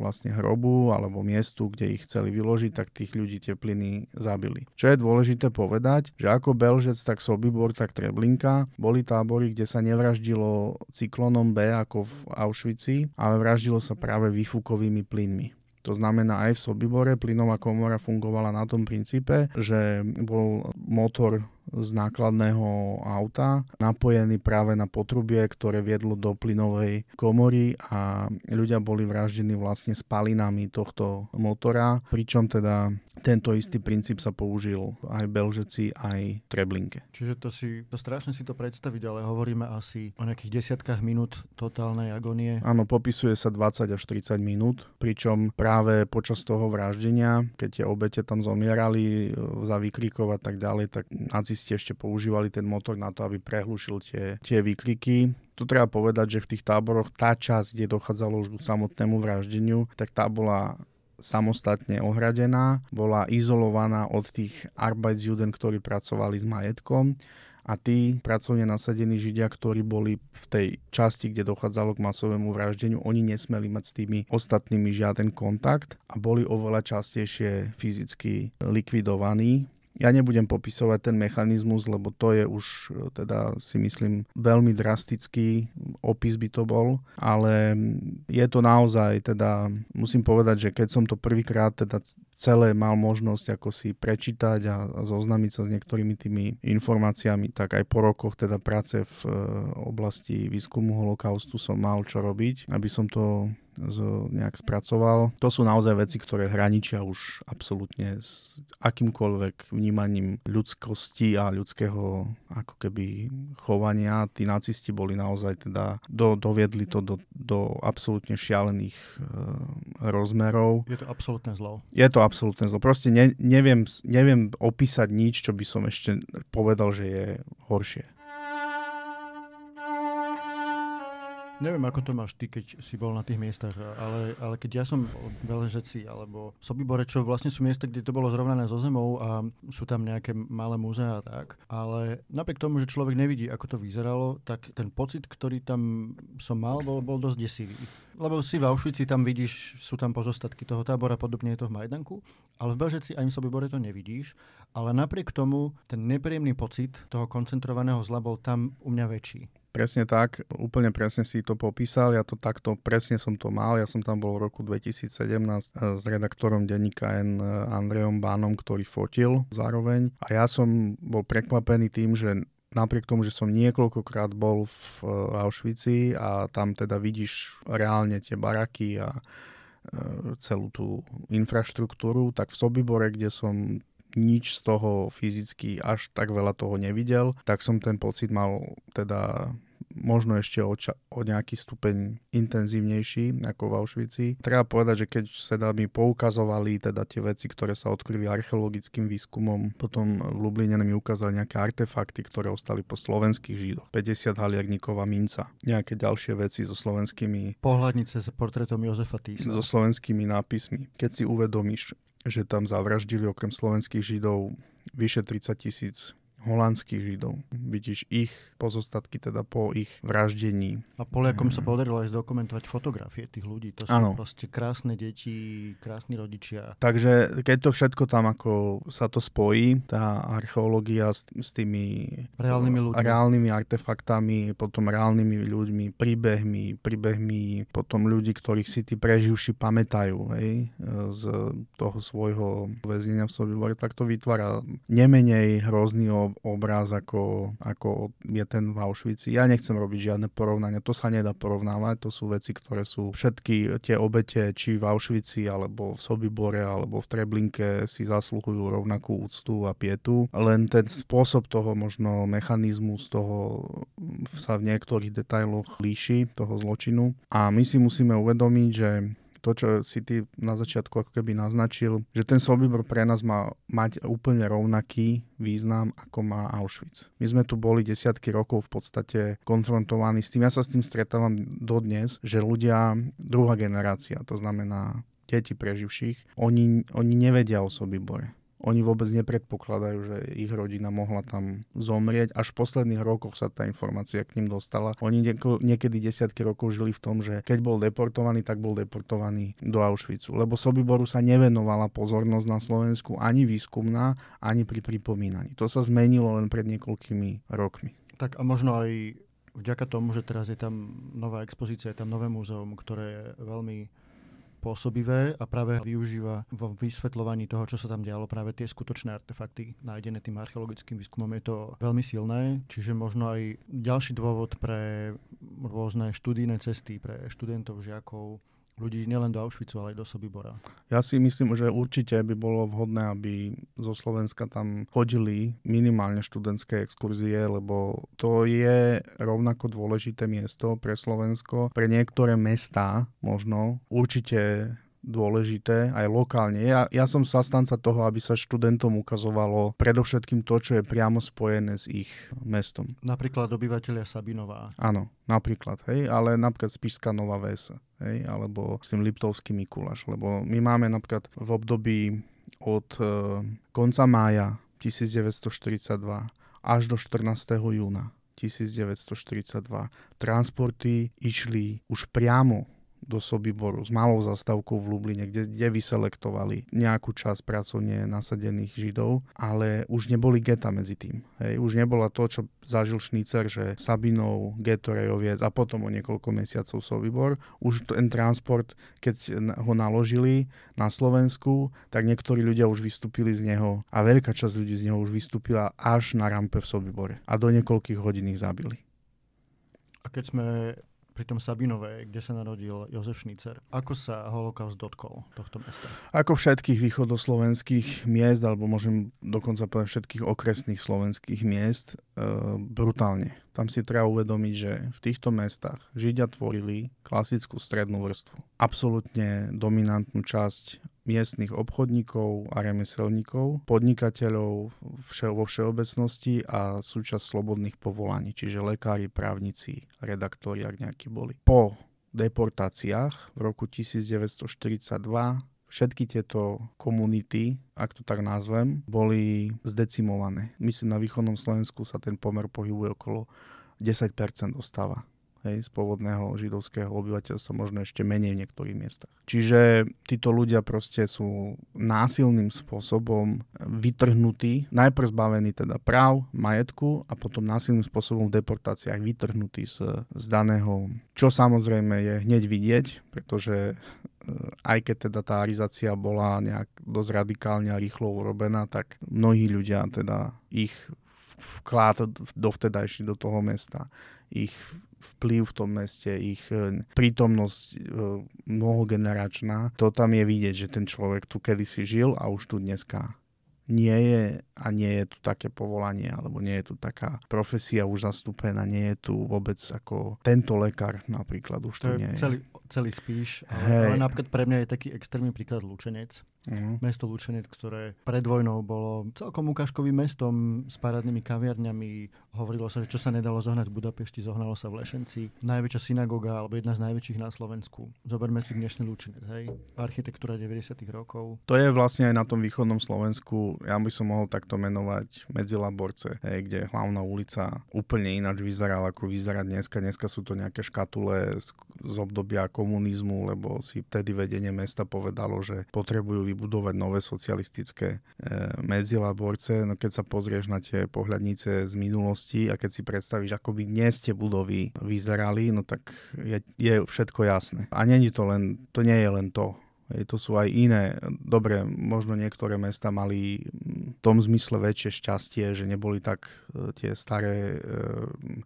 vlastne hrobu alebo miestu, kde ich chceli vyložiť, tak tých ľudí tie plyny zabili. Čo je dôležité povedať, že ako Belžec, tak Sobibor, tak Treblinka boli tábory, kde sa nevraždilo cyklónom B ako v Auschwitzi, ale vraždilo sa práve výfukovými plynmi. To znamená, aj v Sobibore plynová komora fungovala na tom princípe, že bol motor z nákladného auta, napojený práve na potrubie, ktoré viedlo do plynovej komory a ľudia boli vraždení vlastne spalinami tohto motora, pričom teda tento istý princíp sa použil aj Belžeci, aj Treblinke. Čiže to si, to strašne si to predstaviť, ale hovoríme asi o nejakých desiatkách minút totálnej agonie. Áno, popisuje sa 20 až 30 minút, pričom práve počas toho vraždenia, keď tie obete tam zomierali za výkrikov a tak ďalej, tak nacisti ešte používali ten motor na to, aby prehlušil tie, tie výkriky tu treba povedať, že v tých táboroch tá časť, kde dochádzalo už k samotnému vraždeniu, tak tá bola samostatne ohradená, bola izolovaná od tých Arbeitsjuden, ktorí pracovali s majetkom a tí pracovne nasadení Židia, ktorí boli v tej časti, kde dochádzalo k masovému vraždeniu, oni nesmeli mať s tými ostatnými žiaden kontakt a boli oveľa častejšie fyzicky likvidovaní ja nebudem popisovať ten mechanizmus, lebo to je už e, teda si myslím veľmi drastický opis by to bol, ale je to naozaj teda, musím povedať, že keď som to prvýkrát teda celé mal možnosť ako si prečítať a, a zoznamiť sa s niektorými tými informáciami, tak aj po rokoch teda práce v e, oblasti výskumu holokaustu som mal čo robiť, aby som to nejak spracoval. To sú naozaj veci, ktoré hraničia už absolútne s akýmkoľvek vnímaním ľudskosti a ľudského ako keby chovania. Tí nacisti boli naozaj teda, do, doviedli to do, do absolútne šialených e, rozmerov. Je to absolútne zlo. Je to absolútne zlo. Proste ne, neviem, neviem opísať nič, čo by som ešte povedal, že je horšie. Neviem, ako to máš ty, keď si bol na tých miestach, ale, ale keď ja som v Beležeci alebo Sobibore, čo vlastne sú miesta, kde to bolo zrovnané so zemou a sú tam nejaké malé múzea a tak, ale napriek tomu, že človek nevidí, ako to vyzeralo, tak ten pocit, ktorý tam som mal, bol, bol dosť desivý. Lebo si v Auschwitzi tam vidíš, sú tam pozostatky toho tábora, podobne je to v Majdanku, ale v Belžeci ani v Sobibore to nevidíš, ale napriek tomu ten nepríjemný pocit toho koncentrovaného zla bol tam u mňa väčší. Presne tak, úplne presne si to popísal, ja to takto, presne som to mal, ja som tam bol v roku 2017 eh, s redaktorom denníka N eh, Andrejom Bánom, ktorý fotil zároveň a ja som bol prekvapený tým, že napriek tomu, že som niekoľkokrát bol v Auschwitzi a tam teda vidíš reálne tie baraky a celú tú infraštruktúru, tak v Sobibore, kde som nič z toho fyzicky až tak veľa toho nevidel, tak som ten pocit mal teda možno ešte o, ča- o nejaký stupeň intenzívnejší ako v Auschwitzi. Treba povedať, že keď sa mi poukazovali teda tie veci, ktoré sa odkryli archeologickým výskumom, potom v Lubline mi ukázali nejaké artefakty, ktoré ostali po slovenských židoch. 50 halierníková minca, nejaké ďalšie veci so slovenskými... Pohľadnice s portrétom Jozefa Týsa. So slovenskými nápismi. Keď si uvedomíš, že tam zavraždili okrem slovenských židov vyše 30 tisíc holandských židov. Vidíš ich pozostatky teda po ich vraždení. A Poliakom sa podarilo aj zdokumentovať fotografie tých ľudí. To sú ano. proste krásne deti, krásni rodičia. Takže keď to všetko tam ako sa to spojí, tá archeológia s, s tými reálnymi, ľuďmi. reálnymi artefaktami, potom reálnymi ľuďmi, príbehmi, príbehmi potom ľudí, ktorých si tí preživší pamätajú hej, z toho svojho väzenia v Sobibore, tak to vytvára nemenej hrozný obraz, ako, ako je ten v Auschwitzi. Ja nechcem robiť žiadne porovnania, to sa nedá porovnávať, to sú veci, ktoré sú všetky tie obete, či v Auschwitzi, alebo v Sobibore, alebo v Treblinke si zasluhujú rovnakú úctu a pietu. Len ten spôsob toho, možno mechanizmus toho sa v niektorých detailoch líši, toho zločinu. A my si musíme uvedomiť, že to, čo si ty na začiatku ako keby naznačil, že ten Sobibor pre nás má mať úplne rovnaký význam, ako má Auschwitz. My sme tu boli desiatky rokov v podstate konfrontovaní s tým, ja sa s tým stretávam dodnes, že ľudia, druhá generácia, to znamená deti preživších, oni, oni nevedia o Sobibore oni vôbec nepredpokladajú, že ich rodina mohla tam zomrieť. Až v posledných rokoch sa tá informácia k ním dostala. Oni niekedy desiatky rokov žili v tom, že keď bol deportovaný, tak bol deportovaný do Auschwitzu. Lebo Sobiboru sa nevenovala pozornosť na Slovensku ani výskumná, ani pri pripomínaní. To sa zmenilo len pred niekoľkými rokmi. Tak a možno aj vďaka tomu, že teraz je tam nová expozícia, je tam nové múzeum, ktoré je veľmi pôsobivé a práve využíva vo vysvetľovaní toho, čo sa tam dialo, práve tie skutočné artefakty nájdené tým archeologickým výskumom. Je to veľmi silné, čiže možno aj ďalší dôvod pre rôzne študijné cesty, pre študentov, žiakov, ľudí nielen do Auschwitzu, ale aj do Sobibora. Ja si myslím, že určite by bolo vhodné, aby zo Slovenska tam chodili minimálne študentské exkurzie, lebo to je rovnako dôležité miesto pre Slovensko. Pre niektoré mestá možno určite dôležité aj lokálne. Ja, ja som zastanca toho, aby sa študentom ukazovalo predovšetkým to, čo je priamo spojené s ich mestom. Napríklad obyvateľia Sabinová. Áno, napríklad, hej, ale napríklad Spišská Nová Ves, hej, alebo s tým Liptovský Mikuláš, lebo my máme napríklad v období od e, konca mája 1942 až do 14. júna 1942 transporty išli už priamo do Sobiboru s malou zastavkou v Lubline, kde, kde vyselektovali nejakú časť pracovne nasadených Židov, ale už neboli geta medzi tým. Hej. Už nebola to, čo zažil Šnícer, že Sabinov, geto Rejoviec a potom o niekoľko mesiacov Sobibor. Už ten transport, keď ho naložili na Slovensku, tak niektorí ľudia už vystúpili z neho a veľká časť ľudí z neho už vystúpila až na rampe v Sobibore a do niekoľkých hodín ich zabili. A keď sme pri tom Sabinové, kde sa narodil Jozef Šnícer. Ako sa holokaust dotkol tohto mesta? Ako všetkých východoslovenských miest, alebo môžem dokonca povedať všetkých okresných slovenských miest, e, brutálne. Tam si treba uvedomiť, že v týchto mestách Židia tvorili klasickú strednú vrstvu. Absolutne dominantnú časť miestnych obchodníkov a remeselníkov, podnikateľov vo všeobecnosti a súčasť slobodných povolaní, čiže lekári, právnici, redaktori, ak nejakí boli. Po deportáciách v roku 1942 všetky tieto komunity, ak to tak nazvem, boli zdecimované. Myslím, na východnom Slovensku sa ten pomer pohybuje okolo 10% ostáva hej, z pôvodného židovského obyvateľstva, možno ešte menej v niektorých miestach. Čiže títo ľudia proste sú násilným spôsobom vytrhnutí, najprv zbavení teda práv, majetku a potom násilným spôsobom v deportáciách vytrhnutí z, z daného, čo samozrejme je hneď vidieť, pretože e, aj keď teda tá arizácia bola nejak dosť radikálne a rýchlo urobená, tak mnohí ľudia teda ich vklad dovtedajší do toho mesta, ich vplyv v tom meste, ich e, prítomnosť e, mnohogeneračná, to tam je vidieť, že ten človek tu kedysi žil a už tu dneska nie je a nie je tu také povolanie, alebo nie je tu taká profesia už zastúpená, nie je tu vôbec ako tento lekár napríklad už to tu nie je. Celý, celý spíš, ale, ale napríklad pre mňa je taký extrémny príklad Lučenec, Uh-huh. Mesto Lučenec, ktoré pred vojnou bolo celkom ukážkovým mestom s parádnymi kaviarňami. Hovorilo sa, že čo sa nedalo zohnať v Budapešti, zohnalo sa v Lešenci. Najväčšia synagoga, alebo jedna z najväčších na Slovensku. Zoberme si dnešný Lučenec, hej? Architektúra 90. rokov. To je vlastne aj na tom východnom Slovensku, ja by som mohol takto menovať Medzilaborce, hej, kde hlavná ulica úplne ináč vyzerala, ako vyzerá dneska. Dneska sú to nejaké škatule z, z obdobia komunizmu, lebo si vtedy vedenie mesta povedalo, že potrebujú vybudovať nové socialistické e, medzilaborce. No keď sa pozrieš na tie pohľadnice z minulosti a keď si predstavíš, ako by dnes tie budovy vyzerali, no tak je, je všetko jasné. A není to len, to nie je len to. Hej, to sú aj iné. Dobre, možno niektoré mesta mali v tom zmysle väčšie šťastie, že neboli tak e, tie staré e,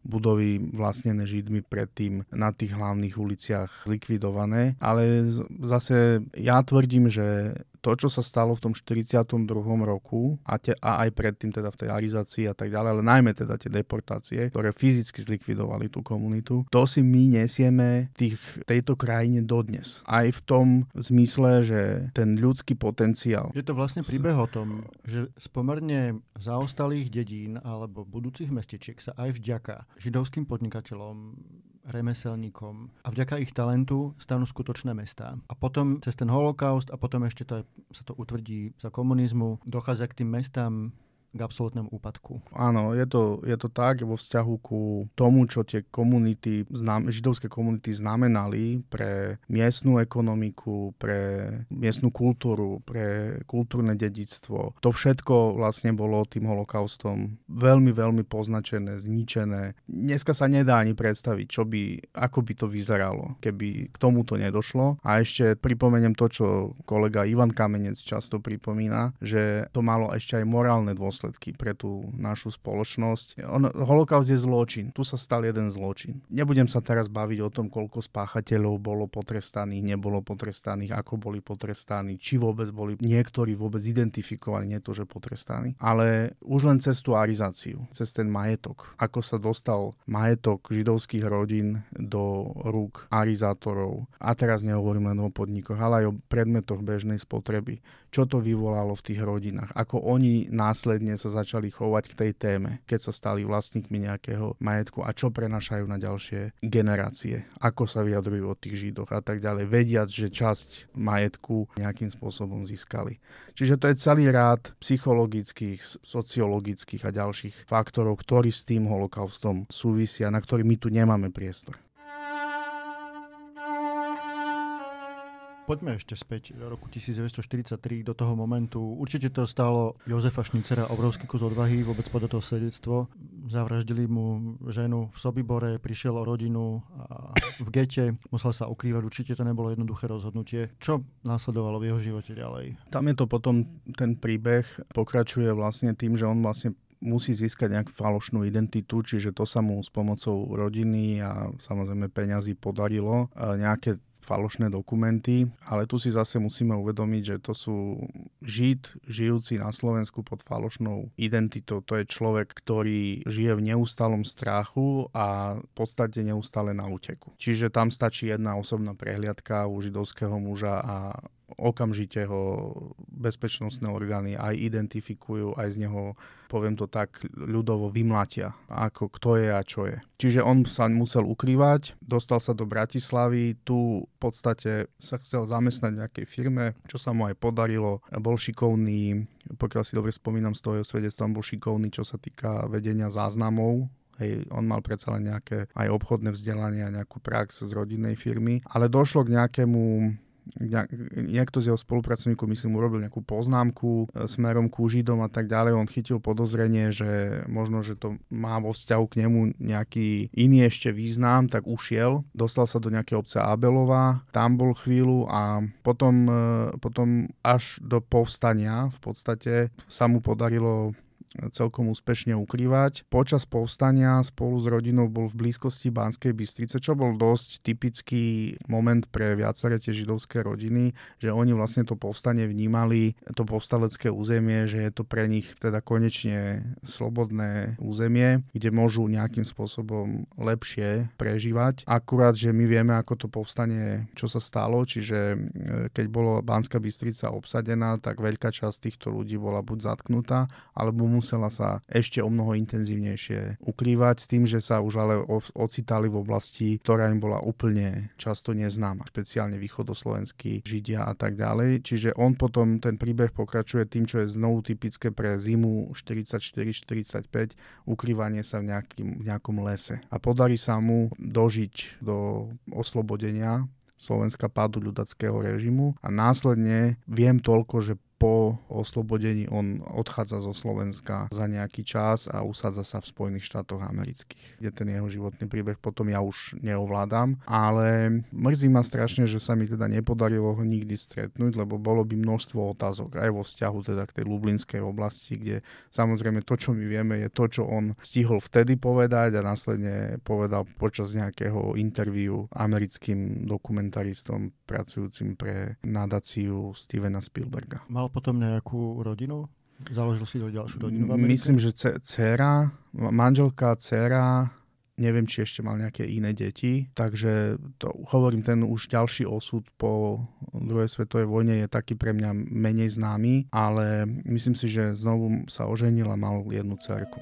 budovy vlastnené Židmi predtým na tých hlavných uliciach likvidované. Ale zase ja tvrdím, že to, čo sa stalo v tom 42. roku a, te, a aj predtým teda v tej arizácii a tak ďalej, ale najmä teda tie deportácie, ktoré fyzicky zlikvidovali tú komunitu, to si my nesieme tých, tejto krajine dodnes. Aj v tom zmysle, že ten ľudský potenciál. Je to vlastne príbeh o tom, že z pomerne zaostalých dedín alebo budúcich mestečiek sa aj vďaka židovským podnikateľom remeselníkom a vďaka ich talentu stanú skutočné mestá. A potom cez ten holokaust a potom ešte to, sa to utvrdí za komunizmu, dochádza k tým mestám k absolútnemu úpadku. Áno, je to, je to tak vo vzťahu ku tomu, čo tie komunity, židovské komunity znamenali pre miestnú ekonomiku, pre miestnú kultúru, pre kultúrne dedictvo. To všetko vlastne bolo tým holokaustom veľmi, veľmi poznačené, zničené. Dneska sa nedá ani predstaviť, čo by, ako by to vyzeralo, keby k tomuto nedošlo. A ešte pripomeniem to, čo kolega Ivan Kamenec často pripomína, že to malo ešte aj morálne dôsledky dôsledky pre tú našu spoločnosť. On, holokaust je zločin. Tu sa stal jeden zločin. Nebudem sa teraz baviť o tom, koľko spáchateľov bolo potrestaných, nebolo potrestaných, ako boli potrestaní, či vôbec boli niektorí vôbec identifikovaní, nie to, že potrestaní. Ale už len cez tú arizáciu, cez ten majetok, ako sa dostal majetok židovských rodín do rúk arizátorov. A teraz nehovorím len o podnikoch, ale aj o predmetoch bežnej spotreby. Čo to vyvolalo v tých rodinách? Ako oni následne sa začali chovať k tej téme, keď sa stali vlastníkmi nejakého majetku a čo prenašajú na ďalšie generácie, ako sa vyjadrujú o tých židoch a tak ďalej, vediac, že časť majetku nejakým spôsobom získali. Čiže to je celý rád psychologických, sociologických a ďalších faktorov, ktorí s tým holokaustom súvisia, na ktorý my tu nemáme priestor. Poďme ešte späť do roku 1943, do toho momentu. Určite to stalo Jozefa Šnicera obrovský kus odvahy vôbec podať to svedectvo. Zavraždili mu ženu v Sobibore, prišiel o rodinu v gete, musel sa ukrývať. Určite to nebolo jednoduché rozhodnutie. Čo následovalo v jeho živote ďalej? Tam je to potom, ten príbeh pokračuje vlastne tým, že on vlastne musí získať nejakú falošnú identitu, čiže to sa mu s pomocou rodiny a samozrejme peňazí podarilo. Nejaké falošné dokumenty, ale tu si zase musíme uvedomiť, že to sú Žid žijúci na Slovensku pod falošnou identitou. To je človek, ktorý žije v neustalom strachu a v podstate neustále na úteku. Čiže tam stačí jedna osobná prehliadka u židovského muža a okamžite ho bezpečnostné orgány aj identifikujú, aj z neho, poviem to tak, ľudovo vymlatia, ako kto je a čo je. Čiže on sa musel ukrývať, dostal sa do Bratislavy, tu v podstate sa chcel zamestnať v nejakej firme, čo sa mu aj podarilo. Bol šikovný, pokiaľ si dobre spomínam z toho svedectva, bol šikovný, čo sa týka vedenia záznamov Hej, on mal predsa len nejaké aj obchodné vzdelanie a nejakú prax z rodinnej firmy, ale došlo k nejakému niekto z jeho spolupracovníkov, myslím, urobil nejakú poznámku e, smerom ku Židom a tak ďalej. On chytil podozrenie, že možno, že to má vo vzťahu k nemu nejaký iný ešte význam, tak ušiel. Dostal sa do nejakej obce Abelova, tam bol chvíľu a potom, e, potom až do povstania v podstate sa mu podarilo celkom úspešne ukrývať. Počas povstania spolu s rodinou bol v blízkosti Banskej Bystrice, čo bol dosť typický moment pre viaceré tie židovské rodiny, že oni vlastne to povstanie vnímali, to povstalecké územie, že je to pre nich teda konečne slobodné územie, kde môžu nejakým spôsobom lepšie prežívať. Akurát, že my vieme, ako to povstanie, čo sa stalo, čiže e, keď bolo Banská Bystrica obsadená, tak veľká časť týchto ľudí bola buď zatknutá, alebo mu musela sa ešte o mnoho intenzívnejšie ukrývať s tým, že sa už ale ocitali v oblasti, ktorá im bola úplne často neznáma, špeciálne východoslovenskí židia a tak ďalej. Čiže on potom, ten príbeh pokračuje tým, čo je znovu typické pre zimu 44-45, ukrývanie sa v, nejakým, v nejakom lese. A podarí sa mu dožiť do oslobodenia Slovenska pádu ľudackého režimu a následne viem toľko, že po oslobodení on odchádza zo Slovenska za nejaký čas a usádza sa v Spojených štátoch amerických, kde ten jeho životný príbeh potom ja už neovládam, ale mrzí ma strašne, že sa mi teda nepodarilo ho nikdy stretnúť, lebo bolo by množstvo otázok aj vo vzťahu teda k tej Lublinskej oblasti, kde samozrejme to, čo my vieme, je to, čo on stihol vtedy povedať a následne povedal počas nejakého interviu americkým dokumentaristom pracujúcim pre nadáciu Stevena Spielberga. Mal potom nejakú rodinu? Založil si ďalšiu rodinu v Amerike? Myslím, že dcera, manželka, dcera, neviem, či ešte mal nejaké iné deti, takže to, hovorím, ten už ďalší osud po druhej svetovej vojne je taký pre mňa menej známy, ale myslím si, že znovu sa oženil a mal jednu cerku.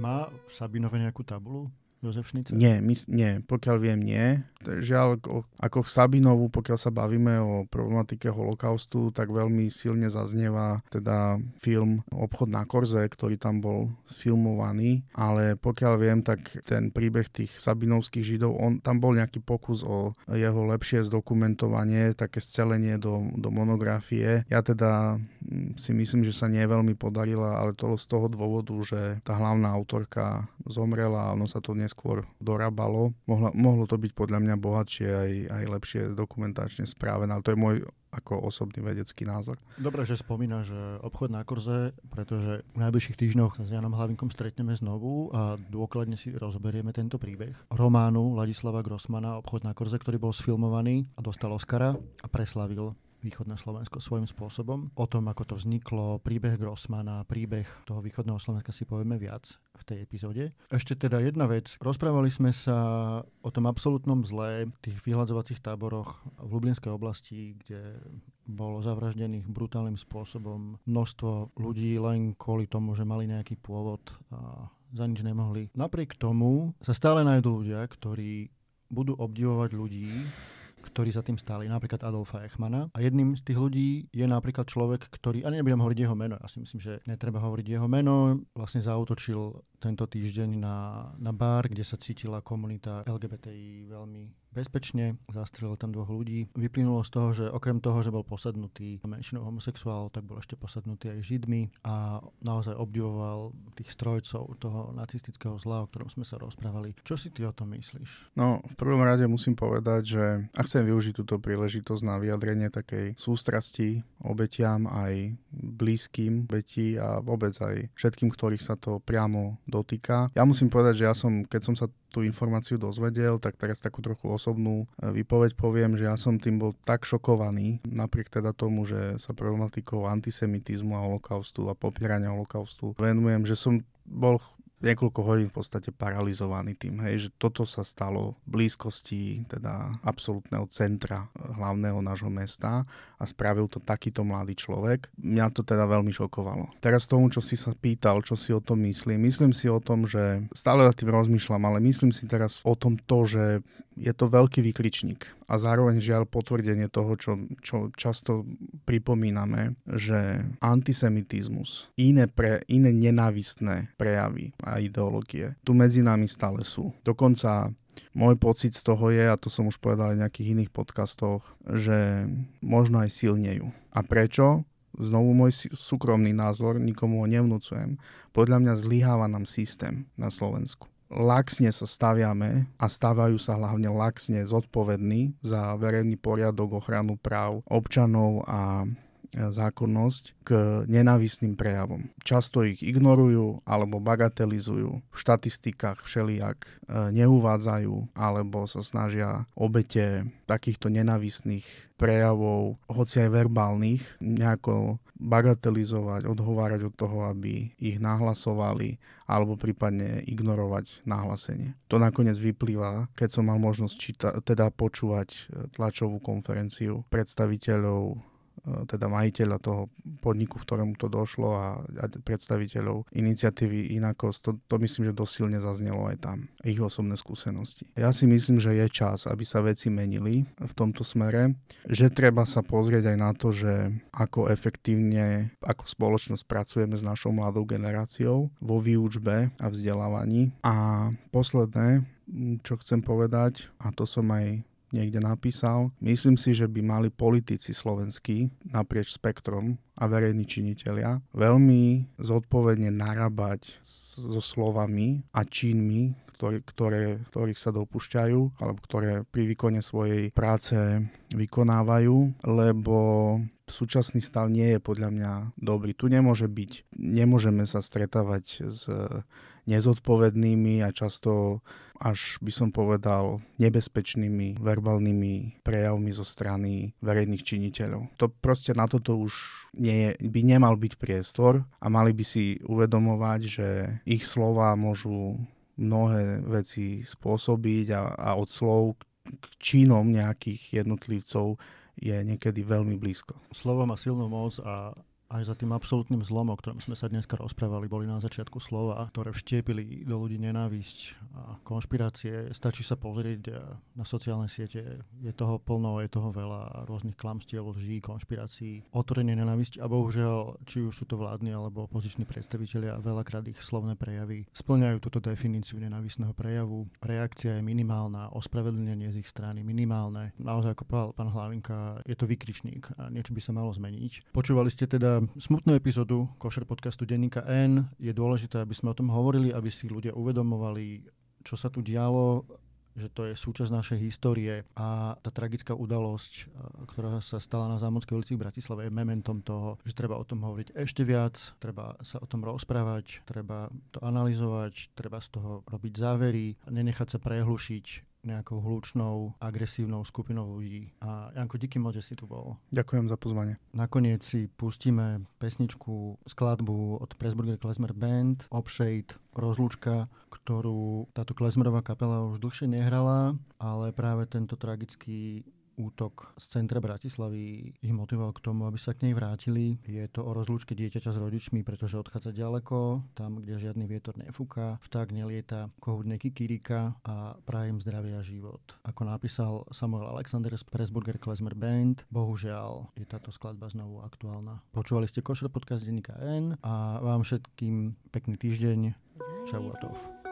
Má Sabinové nejakú tabulu? Jozef Šnicer? Nie, my, nie, pokiaľ viem, nie. Žiaľ, ako Sabinovu, pokiaľ sa bavíme o problematike holokaustu, tak veľmi silne zaznieva teda film Obchod na Korze, ktorý tam bol sfilmovaný, ale pokiaľ viem, tak ten príbeh tých Sabinovských židov, on, tam bol nejaký pokus o jeho lepšie zdokumentovanie, také scelenie do, do monografie. Ja teda mm, si myslím, že sa nie veľmi podarila, ale to z toho dôvodu, že tá hlavná autorka zomrela a ono sa to ne neskôr dorábalo. Mohlo, mohlo to byť podľa mňa bohatšie aj, aj lepšie dokumentačne správené, ale to je môj ako osobný vedecký názor. Dobre, že spomína, že obchod na Korze, pretože v najbližších týždňoch s Janom Hlavinkom stretneme znovu a dôkladne si rozoberieme tento príbeh. Románu Ladislava Grossmana Obchod na Korze, ktorý bol sfilmovaný a dostal Oscara a preslavil východné Slovensko svojím spôsobom. O tom, ako to vzniklo, príbeh Grossmana, príbeh toho východného Slovenska si povieme viac v tej epizóde. Ešte teda jedna vec. Rozprávali sme sa o tom absolútnom zle, tých vyhľadzovacích táboroch v Lublinskej oblasti, kde bolo zavraždených brutálnym spôsobom množstvo ľudí len kvôli tomu, že mali nejaký pôvod a za nič nemohli. Napriek tomu sa stále nájdú ľudia, ktorí budú obdivovať ľudí, ktorí za tým stáli, napríklad Adolfa Eichmana. A jedným z tých ľudí je napríklad človek, ktorý, a nebudem hovoriť jeho meno, ja si myslím, že netreba hovoriť jeho meno, vlastne zautočil tento týždeň na, na bar, kde sa cítila komunita LGBTI veľmi bezpečne, zastrelil tam dvoch ľudí. Vyplynulo z toho, že okrem toho, že bol posadnutý menšinou homosexuálov, tak bol ešte posadnutý aj židmi a naozaj obdivoval tých strojcov toho nacistického zla, o ktorom sme sa rozprávali. Čo si ty o tom myslíš? No, v prvom rade musím povedať, že a chcem využiť túto príležitosť na vyjadrenie takej sústrasti obetiam aj blízkym obeti a vôbec aj všetkým, ktorých sa to priamo dotýka. Ja musím povedať, že ja som, keď som sa tú informáciu dozvedel, tak teraz takú trochu osobnú e, výpoveď poviem, že ja som tým bol tak šokovaný, napriek teda tomu, že sa problematikou antisemitizmu a holokaustu a popierania holokaustu venujem, že som bol niekoľko hodín v podstate paralizovaný tým, hej, že toto sa stalo v blízkosti teda absolútneho centra eh, hlavného nášho mesta a spravil to takýto mladý človek. Mňa to teda veľmi šokovalo. Teraz tomu, čo si sa pýtal, čo si o tom myslím, myslím si o tom, že stále nad tým rozmýšľam, ale myslím si teraz o tom to, že je to veľký výkričník a zároveň žiaľ potvrdenie toho, čo, čo často pripomíname, že antisemitizmus, iné, pre, iné nenávistné prejavy a ideológie tu medzi nami stále sú. Dokonca môj pocit z toho je, a to som už povedal aj v nejakých iných podcastoch, že možno aj silnejú. A prečo? Znovu môj súkromný názor, nikomu ho nevnúcujem. Podľa mňa zlyháva nám systém na Slovensku laxne sa staviame a stávajú sa hlavne laxne zodpovední za verejný poriadok, ochranu práv občanov a zákonnosť k nenávisným prejavom. Často ich ignorujú alebo bagatelizujú. V štatistikách všelijak e, neuvádzajú alebo sa snažia obete takýchto nenávistných prejavov, hoci aj verbálnych, nejako bagatelizovať, odhovárať od toho, aby ich nahlasovali alebo prípadne ignorovať nahlásenie. To nakoniec vyplýva, keď som mal možnosť číta- teda počúvať e, tlačovú konferenciu predstaviteľov E, teda majiteľa toho podniku, v ktorému to došlo a, a predstaviteľov iniciatívy Inakos, to, to myslím, že dosilne zaznelo aj tam, ich osobné skúsenosti. Ja si myslím, že je čas, aby sa veci menili v tomto smere, že treba sa pozrieť aj na to, že ako efektívne ako spoločnosť pracujeme s našou mladou generáciou vo výučbe a vzdelávaní. A posledné, čo chcem povedať, a to som aj niekde napísal. Myslím si, že by mali politici slovenskí naprieč spektrom a verejní činitelia veľmi zodpovedne narábať so slovami a činmi, ktoré, ktoré, ktorých sa dopúšťajú alebo ktoré pri výkone svojej práce vykonávajú, lebo súčasný stav nie je podľa mňa dobrý. Tu nemôže byť, nemôžeme sa stretávať s nezodpovednými a často až by som povedal nebezpečnými verbálnymi prejavmi zo strany verejných činiteľov. To proste na toto už nie by nemal byť priestor a mali by si uvedomovať, že ich slova môžu mnohé veci spôsobiť a, a od slov k činom nejakých jednotlivcov je niekedy veľmi blízko. Slovo má silnú moc a aj za tým absolútnym zlom, o ktorom sme sa dneska rozprávali, boli na začiatku slova, ktoré vštiepili do ľudí nenávisť a konšpirácie. Stačí sa pozrieť na sociálne siete, je toho plno, je toho veľa rôznych klamstiev, lží, konšpirácií, otvorenie nenávisť a bohužiaľ, či už sú to vládni alebo opoziční predstavitelia, veľakrát ich slovné prejavy splňajú túto definíciu nenávisného prejavu. Reakcia je minimálna, ospravedlnenie z ich strany minimálne. Naozaj, ako povedal pán Hlavinka, je to vykričník a niečo by sa malo zmeniť. Počúvali ste teda smutnú epizódu Košer podcastu Denníka N. Je dôležité, aby sme o tom hovorili, aby si ľudia uvedomovali, čo sa tu dialo, že to je súčasť našej histórie a tá tragická udalosť, ktorá sa stala na Zámodskej ulici v Bratislave, je mementom toho, že treba o tom hovoriť ešte viac, treba sa o tom rozprávať, treba to analyzovať, treba z toho robiť závery, nenechať sa prehlušiť nejakou hlučnou, agresívnou skupinou ľudí. A Janko, díky moc, že si tu bol. Ďakujem za pozvanie. Nakoniec si pustíme pesničku, skladbu od Pressburger Klezmer Band, Obshade, Rozlúčka, ktorú táto klezmerová kapela už dlhšie nehrala, ale práve tento tragický útok z centra Bratislavy ich motivoval k tomu, aby sa k nej vrátili. Je to o rozlúčke dieťaťa s rodičmi, pretože odchádza ďaleko, tam, kde žiadny vietor nefúka, vták nelieta, kohút nekikirika a prajem zdravia život. Ako napísal Samuel Alexander z Pressburger Klezmer Band, bohužiaľ je táto skladba znovu aktuálna. Počúvali ste Košer podcast denníka N a vám všetkým pekný týždeň. Čau a